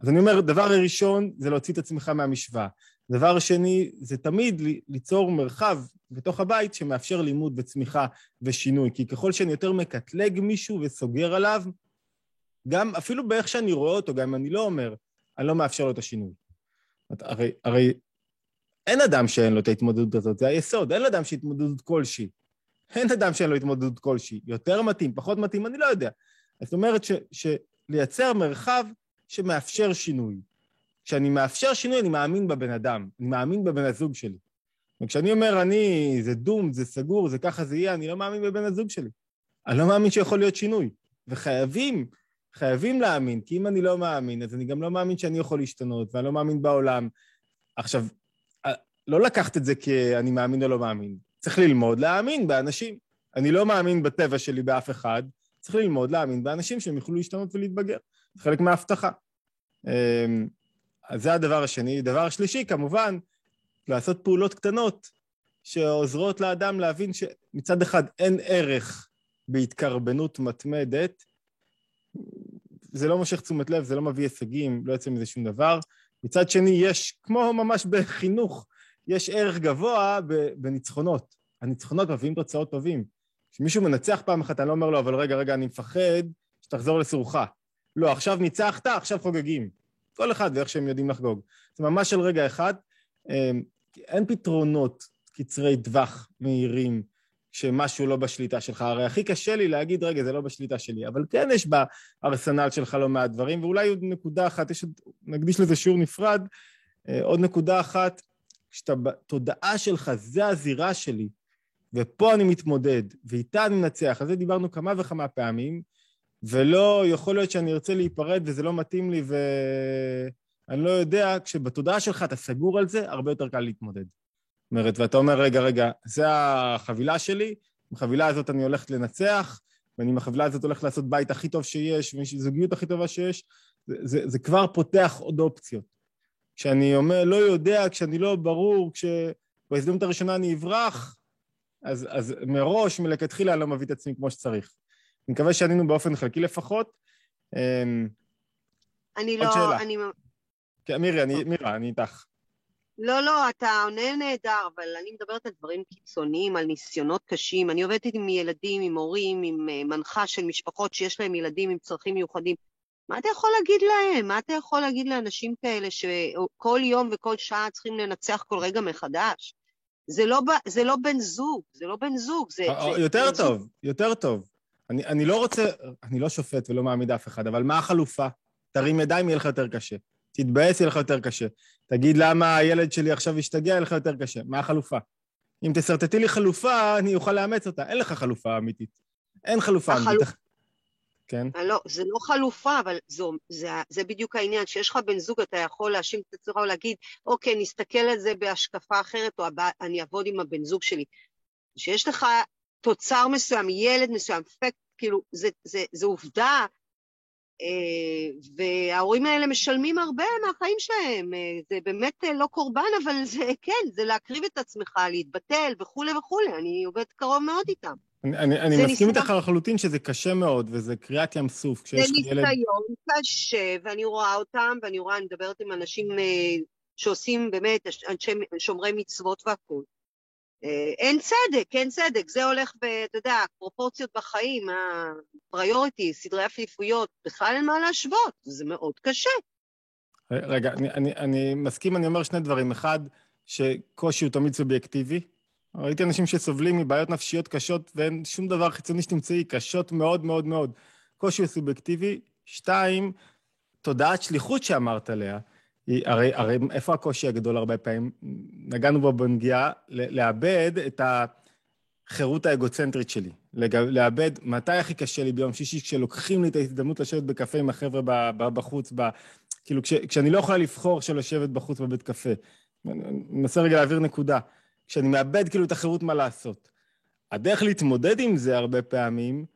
אז אני אומר, דבר ראשון זה להוציא את עצמך מהמשוואה. דבר שני, זה תמיד ליצור מרחב בתוך הבית שמאפשר לימוד וצמיחה ושינוי, כי ככל שאני יותר מקטלג מישהו וסוגר עליו, גם אפילו באיך שאני רואה אותו, גם אם אני לא אומר, אני לא מאפשר לו את השינוי. הרי, הרי אין אדם שאין לו את ההתמודדות הזאת, זה היסוד, אין אדם שהתמודדות כלשהי. אין אדם שאין לו התמודדות כלשהי. יותר מתאים, פחות מתאים, אני לא יודע. זאת אומרת ש, שלייצר מרחב שמאפשר שינוי. כשאני מאפשר שינוי, אני מאמין בבן אדם, אני מאמין בבן הזוג שלי. וכשאני אומר, אני, זה דום, זה סגור, זה ככה זה יהיה, אני לא מאמין בבן הזוג שלי. אני לא מאמין שיכול להיות שינוי. וחייבים, חייבים להאמין, כי אם אני לא מאמין, אז אני גם לא מאמין שאני יכול להשתנות, ואני לא מאמין בעולם. עכשיו, לא לקחת את זה כי אני מאמין או לא מאמין. צריך ללמוד להאמין באנשים. אני לא מאמין בטבע שלי באף אחד, צריך ללמוד להאמין באנשים שהם יוכלו להשתנות ולהתבגר. זה חלק מההבטחה. אמ, אז זה הדבר השני. דבר שלישי, כמובן, לעשות פעולות קטנות שעוזרות לאדם להבין שמצד אחד אין ערך בהתקרבנות מתמדת, זה לא מושך תשומת לב, זה לא מביא הישגים, לא יוצא מזה שום דבר. מצד שני, יש, כמו ממש בחינוך, יש ערך גבוה בניצחונות. הניצחונות מביאים תוצאות טובים. כשמישהו מנצח פעם אחת, אני לא אומר לו, אבל רגע, רגע, אני מפחד שתחזור לסורך. לא, עכשיו ניצחת, עכשיו חוגגים. כל אחד ואיך שהם יודעים לחגוג. זה ממש של רגע אחד. אמ, אין פתרונות קצרי טווח מהירים שמשהו לא בשליטה שלך. הרי הכי קשה לי להגיד, רגע, זה לא בשליטה שלי, אבל כן יש בארסנל שלך לא מעט דברים, ואולי עוד נקודה אחת, יש, נקדיש לזה שיעור נפרד, אה, עוד נקודה אחת, כשאתה בתודעה שלך, זה הזירה שלי, ופה אני מתמודד, ואיתה אני מנצח. על זה דיברנו כמה וכמה פעמים, ולא, יכול להיות שאני ארצה להיפרד וזה לא מתאים לי ואני לא יודע, כשבתודעה שלך אתה סגור על זה, הרבה יותר קל להתמודד. זאת אומרת, ואתה אומר, רגע, רגע, זה החבילה שלי, עם החבילה הזאת אני הולך לנצח, ואני עם החבילה הזאת הולך לעשות בית הכי טוב שיש, ויש זוגיות הכי טובה שיש, זה, זה, זה כבר פותח עוד אופציות. כשאני אומר, לא יודע, כשאני לא ברור, כשבהזדמנות הראשונה אני אברח, אז, אז מראש, מלכתחילה, אני לא מביא את עצמי כמו שצריך. אני מקווה שענינו באופן חלקי לפחות. אמ, אני לא... שאלה. אני... כן, מירי, אני, מירה, אני איתך. לא, לא, אתה עונה נהדר, אבל אני מדברת על דברים קיצוניים, על ניסיונות קשים. אני עובדת עם ילדים, עם הורים, עם אה, מנחה של משפחות שיש להם ילדים עם צרכים מיוחדים. מה אתה יכול להגיד להם? מה אתה יכול להגיד לאנשים כאלה שכל יום וכל שעה צריכים לנצח כל רגע מחדש? זה לא, זה לא בן זוג, זה לא בן זוג, זה... אה, זה יותר זה טוב, זוג. יותר טוב. אני, אני לא רוצה, אני לא שופט ולא מעמיד אף אחד, אבל מה החלופה? תרים ידיים, יהיה לך יותר קשה. תתבאס, יהיה לך יותר קשה. תגיד למה הילד שלי עכשיו השתגע, יהיה לך יותר קשה. מה החלופה? אם תשרטטי לי חלופה, אני אוכל לאמץ אותה. אין לך חלופה אמיתית. אין חלופה החלופ... אמיתית. כן. לא, זה לא חלופה, אבל זו, זה, זה בדיוק העניין. כשיש לך בן זוג, אתה יכול להאשים את עצמך או להגיד, אוקיי, נסתכל על זה בהשקפה אחרת, או הבא, אני אעבוד עם הבן זוג שלי. כשיש לך תוצר מסוים, ילד מסוים, פקט, כאילו, זה, זה, זה עובדה, אה, וההורים האלה משלמים הרבה מהחיים שלהם. אה, זה באמת אה, לא קורבן, אבל זה כן, זה להקריב את עצמך, להתבטל וכולי וכולי. אני עובדת קרוב מאוד איתם. אני, אני, אני מסכים איתך לחלוטין שזה קשה מאוד, וזה קריאת ים סוף כשיש ילד... זה ניסיון קשה, ואני רואה אותם, ואני רואה, אני מדברת עם אנשים אה, שעושים באמת, אנשי שומרי מצוות והכול. אה, אין צדק, אין צדק, זה הולך, ב, אתה יודע, פרופורציות בחיים, הפריוריטי, סדרי עפיפויות, בכלל אין מה להשוות, זה מאוד קשה. רגע, אני, אני, אני מסכים, אני אומר שני דברים. אחד, שקושי הוא תמיד סובייקטיבי, ראיתי אנשים שסובלים מבעיות נפשיות קשות ואין שום דבר חיצוני שתמצאי, קשות מאוד מאוד מאוד. קושי הוא סובייקטיבי. שתיים, תודעת שליחות שאמרת עליה, היא, הרי, הרי איפה הקושי הגדול הרבה פעמים? נגענו בו בנגיעה, לאבד את החירות האגוצנטרית שלי. לאבד מתי הכי קשה לי ביום שישי, כשלוקחים לי את ההזדמנות לשבת בקפה עם החבר'ה בחוץ, ב, כאילו כש, כשאני לא יכולה לבחור של לשבת בחוץ בבית קפה. אני מנסה רגע להעביר נקודה. כשאני מאבד כאילו את החירות מה לעשות. הדרך להתמודד עם זה הרבה פעמים,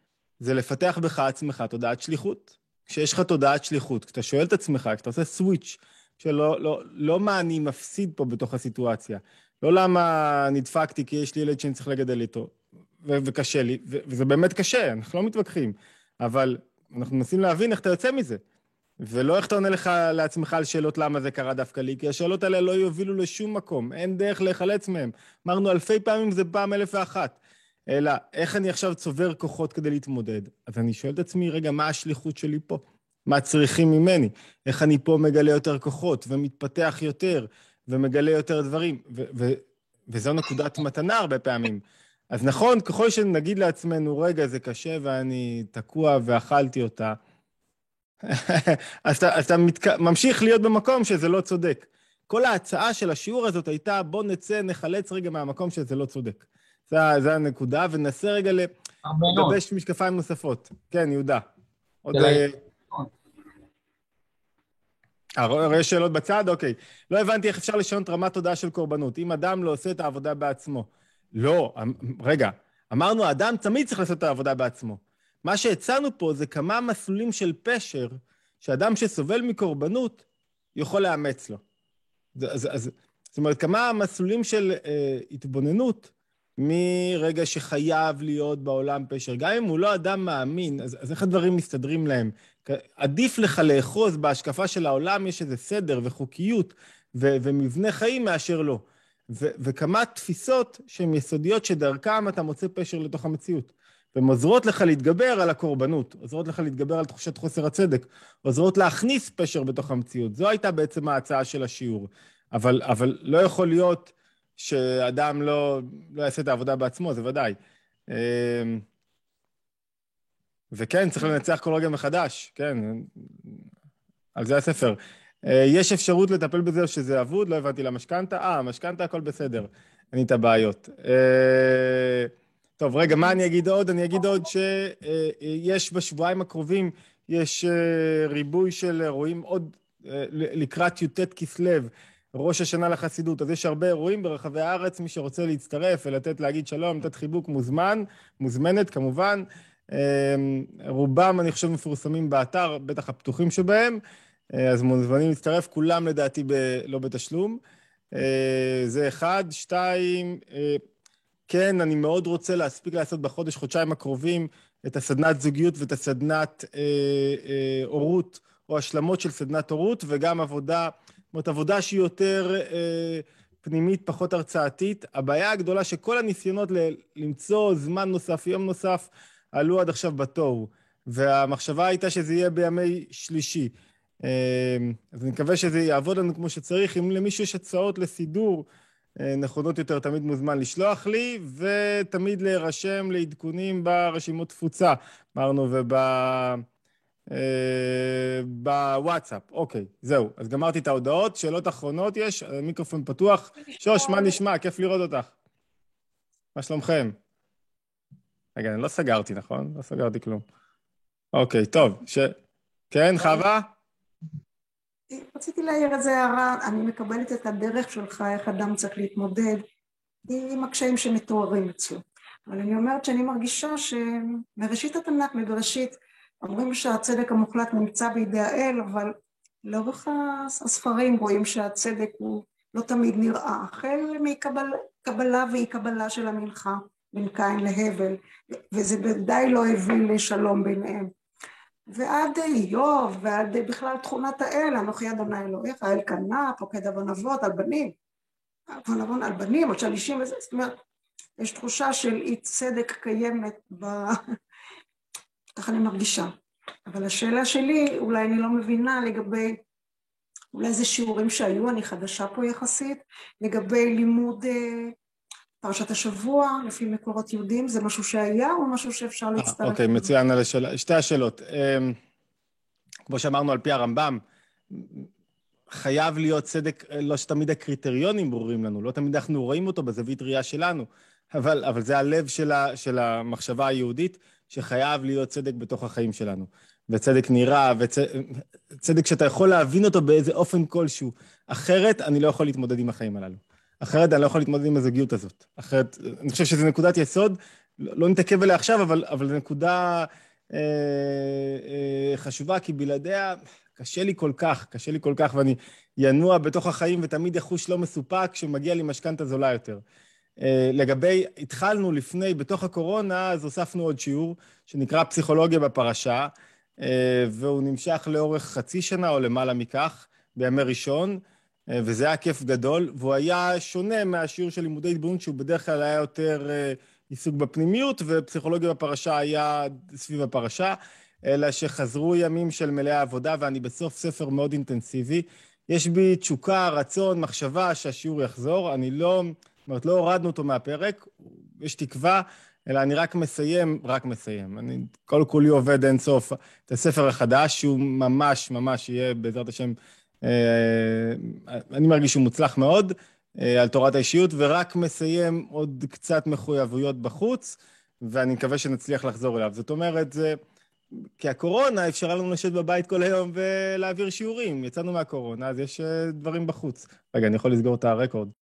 זה לפתח בך עצמך תודעת שליחות. כשיש לך תודעת שליחות, כשאתה שואל את עצמך, כשאתה עושה סוויץ', שלא לא, לא מה אני מפסיד פה בתוך הסיטואציה, לא למה נדפקתי כי יש לי ילד שאני צריך לגדל איתו, ו- וקשה לי, ו- וזה באמת קשה, אנחנו לא מתווכחים, אבל אנחנו מנסים להבין איך אתה יוצא מזה. ולא איך אתה עונה לך לעצמך על שאלות למה זה קרה דווקא לי, כי השאלות האלה לא יובילו לשום מקום, אין דרך להיחלץ מהם. אמרנו אלפי פעמים זה פעם אלף ואחת. אלא, איך אני עכשיו צובר כוחות כדי להתמודד? אז אני שואל את עצמי, רגע, מה השליחות שלי פה? מה צריכים ממני? איך אני פה מגלה יותר כוחות ומתפתח יותר ומגלה יותר דברים? ו- ו- וזו נקודת מתנה הרבה פעמים. אז נכון, ככל שנגיד לעצמנו, רגע, זה קשה ואני תקוע ואכלתי אותה, אז אתה, אתה מתק... ממשיך להיות במקום שזה לא צודק. כל ההצעה של השיעור הזאת הייתה, בוא נצא, נחלץ רגע מהמקום שזה לא צודק. זו הנקודה, וננסה רגע לגבש משקפיים נוספות. כן, יהודה. עוד... אה, אה יש שאלות בצד? אוקיי. לא הבנתי איך אפשר לשנות רמת תודעה של קורבנות. אם אדם לא עושה את העבודה בעצמו. לא, אמ, רגע, אמרנו, אדם תמיד צריך לעשות את העבודה בעצמו. מה שהצענו פה זה כמה מסלולים של פשר שאדם שסובל מקורבנות יכול לאמץ לו. אז, אז, זאת אומרת, כמה מסלולים של אה, התבוננות מרגע שחייב להיות בעולם פשר. גם אם הוא לא אדם מאמין, אז, אז איך הדברים מסתדרים להם? עדיף לך לאחוז בהשקפה של העולם, יש איזה סדר וחוקיות ו- ומבנה חיים מאשר לא. ו- וכמה תפיסות שהן יסודיות שדרכם אתה מוצא פשר לתוך המציאות. והן עוזרות לך להתגבר על הקורבנות, עוזרות לך להתגבר על תחושת חוסר הצדק, עוזרות להכניס פשר בתוך המציאות. זו הייתה בעצם ההצעה של השיעור. אבל, אבל לא יכול להיות שאדם לא, לא יעשה את העבודה בעצמו, זה ודאי. אמ, וכן, צריך לנצח כל רגע מחדש, כן, על זה הספר. אה, יש אפשרות לטפל בזה או שזה אבוד? לא הבנתי למשכנתה. אה, משכנתה הכל בסדר, אין לי את הבעיות. אה, טוב, רגע, מה אני אגיד עוד? אני אגיד עוד שיש בשבועיים הקרובים, יש אה, ריבוי של אירועים עוד אה, לקראת י"ט כסלו, ראש השנה לחסידות. אז יש הרבה אירועים ברחבי הארץ, מי שרוצה להצטרף ולתת, להגיד שלום, לתת חיבוק מוזמן, מוזמנת כמובן. אה, רובם, אני חושב, מפורסמים באתר, בטח הפתוחים שבהם, אז מוזמנים להצטרף, כולם לדעתי ב... לא בתשלום. זה אחד. שתיים, כן, אני מאוד רוצה להספיק לעשות בחודש, חודשיים הקרובים, את הסדנת זוגיות ואת הסדנת אה, אה, הורות, או השלמות של סדנת הורות, וגם עבודה, זאת אומרת, עבודה שהיא יותר אה, פנימית, פחות הרצאתית. הבעיה הגדולה שכל הניסיונות ל- למצוא זמן נוסף, יום נוסף, עלו עד עכשיו בתוהו. והמחשבה הייתה שזה יהיה בימי שלישי. אה, אז אני מקווה שזה יעבוד לנו כמו שצריך. אם למישהו יש הצעות לסידור אה, נכונות יותר, תמיד מוזמן לשלוח לי, ותמיד להירשם לעדכונים ברשימות תפוצה, אמרנו, וב... אה, בוואטסאפ. אוקיי, זהו. אז גמרתי את ההודעות. שאלות אחרונות יש? המיקרופון פתוח. שוש, מה נשמע? כיף לראות אותך. מה שלומכם? רגע, אני לא סגרתי, נכון? לא סגרתי כלום. אוקיי, טוב. ש... כן, חווה? רציתי להעיר איזה הערה, אני מקבלת את הדרך שלך, איך אדם צריך להתמודד עם הקשיים שמתוארים אצלו. אבל אני אומרת שאני מרגישה שמראשית התנ"ך, מבראשית, אומרים שהצדק המוחלט נמצא בידי האל, אבל לאורך הספרים רואים שהצדק הוא לא תמיד נראה, החל מקבלה ואי קבלה של המנחה בין קין להבל, וזה ודאי לא הביא לשלום ביניהם. ועד איוב, ועד בכלל תכונת האל, אנוכי אדוני אלוהיך, האל קנה, פוקד עוון אבות על בנים, עוון עוון על בנים, עוד שלישים וזה, זאת אומרת, יש תחושה של אי צדק קיימת ב... ככה אני מרגישה. אבל השאלה שלי, אולי אני לא מבינה לגבי, אולי זה שיעורים שהיו, אני חדשה פה יחסית, לגבי לימוד אה, פרשת השבוע, לפי מקורות יהודים, זה משהו שהיה או משהו שאפשר אה, להצטרף? אוקיי, מצוין על השאלה. שתי השאלות. אמ, כמו שאמרנו על פי הרמב"ם, חייב להיות צדק, לא שתמיד הקריטריונים ברורים לנו, לא תמיד אנחנו רואים אותו בזווית ראייה שלנו, אבל, אבל זה הלב של, ה, של המחשבה היהודית, שחייב להיות צדק בתוך החיים שלנו. וצדק נראה, וצדק שאתה יכול להבין אותו באיזה אופן כלשהו. אחרת, אני לא יכול להתמודד עם החיים הללו. אחרת אני לא יכול להתמודד עם הזוגיות הזאת. אחרת, אני חושב שזו נקודת יסוד, לא, לא נתעכב עליה עכשיו, אבל, אבל זו נקודה אה, אה, חשובה, כי בלעדיה קשה לי כל כך, קשה לי כל כך, ואני ינוע בתוך החיים ותמיד יחוש לא מסופק כשמגיע לי משכנתה זולה יותר. אה, לגבי, התחלנו לפני, בתוך הקורונה, אז הוספנו עוד שיעור שנקרא פסיכולוגיה בפרשה, אה, והוא נמשך לאורך חצי שנה או למעלה מכך, בימי ראשון. אה, וזה היה כיף גדול, והוא היה שונה מהשיעור של לימודי התבוננות, שהוא בדרך כלל היה יותר אה, עיסוק בפנימיות, ופסיכולוגיה בפרשה היה סביב הפרשה, אלא שחזרו ימים של מלאי עבודה, ואני בסוף ספר מאוד אינטנסיבי. יש בי תשוקה, רצון, מחשבה שהשיעור יחזור. אני לא, זאת אומרת, לא הורדנו אותו מהפרק, יש תקווה, אלא אני רק מסיים, רק מסיים. אני כל כולי עובד אין סוף את הספר החדש, שהוא ממש ממש יהיה, בעזרת השם, אני מרגיש שהוא מוצלח מאוד אה, על תורת האישיות, ורק מסיים עוד קצת מחויבויות בחוץ, ואני מקווה שנצליח לחזור אליו. זאת אומרת, זה... כי הקורונה אפשרה לנו לשבת בבית כל היום ולהעביר שיעורים. יצאנו מהקורונה, אז יש אה, דברים בחוץ. רגע, אני יכול לסגור את הרקורד.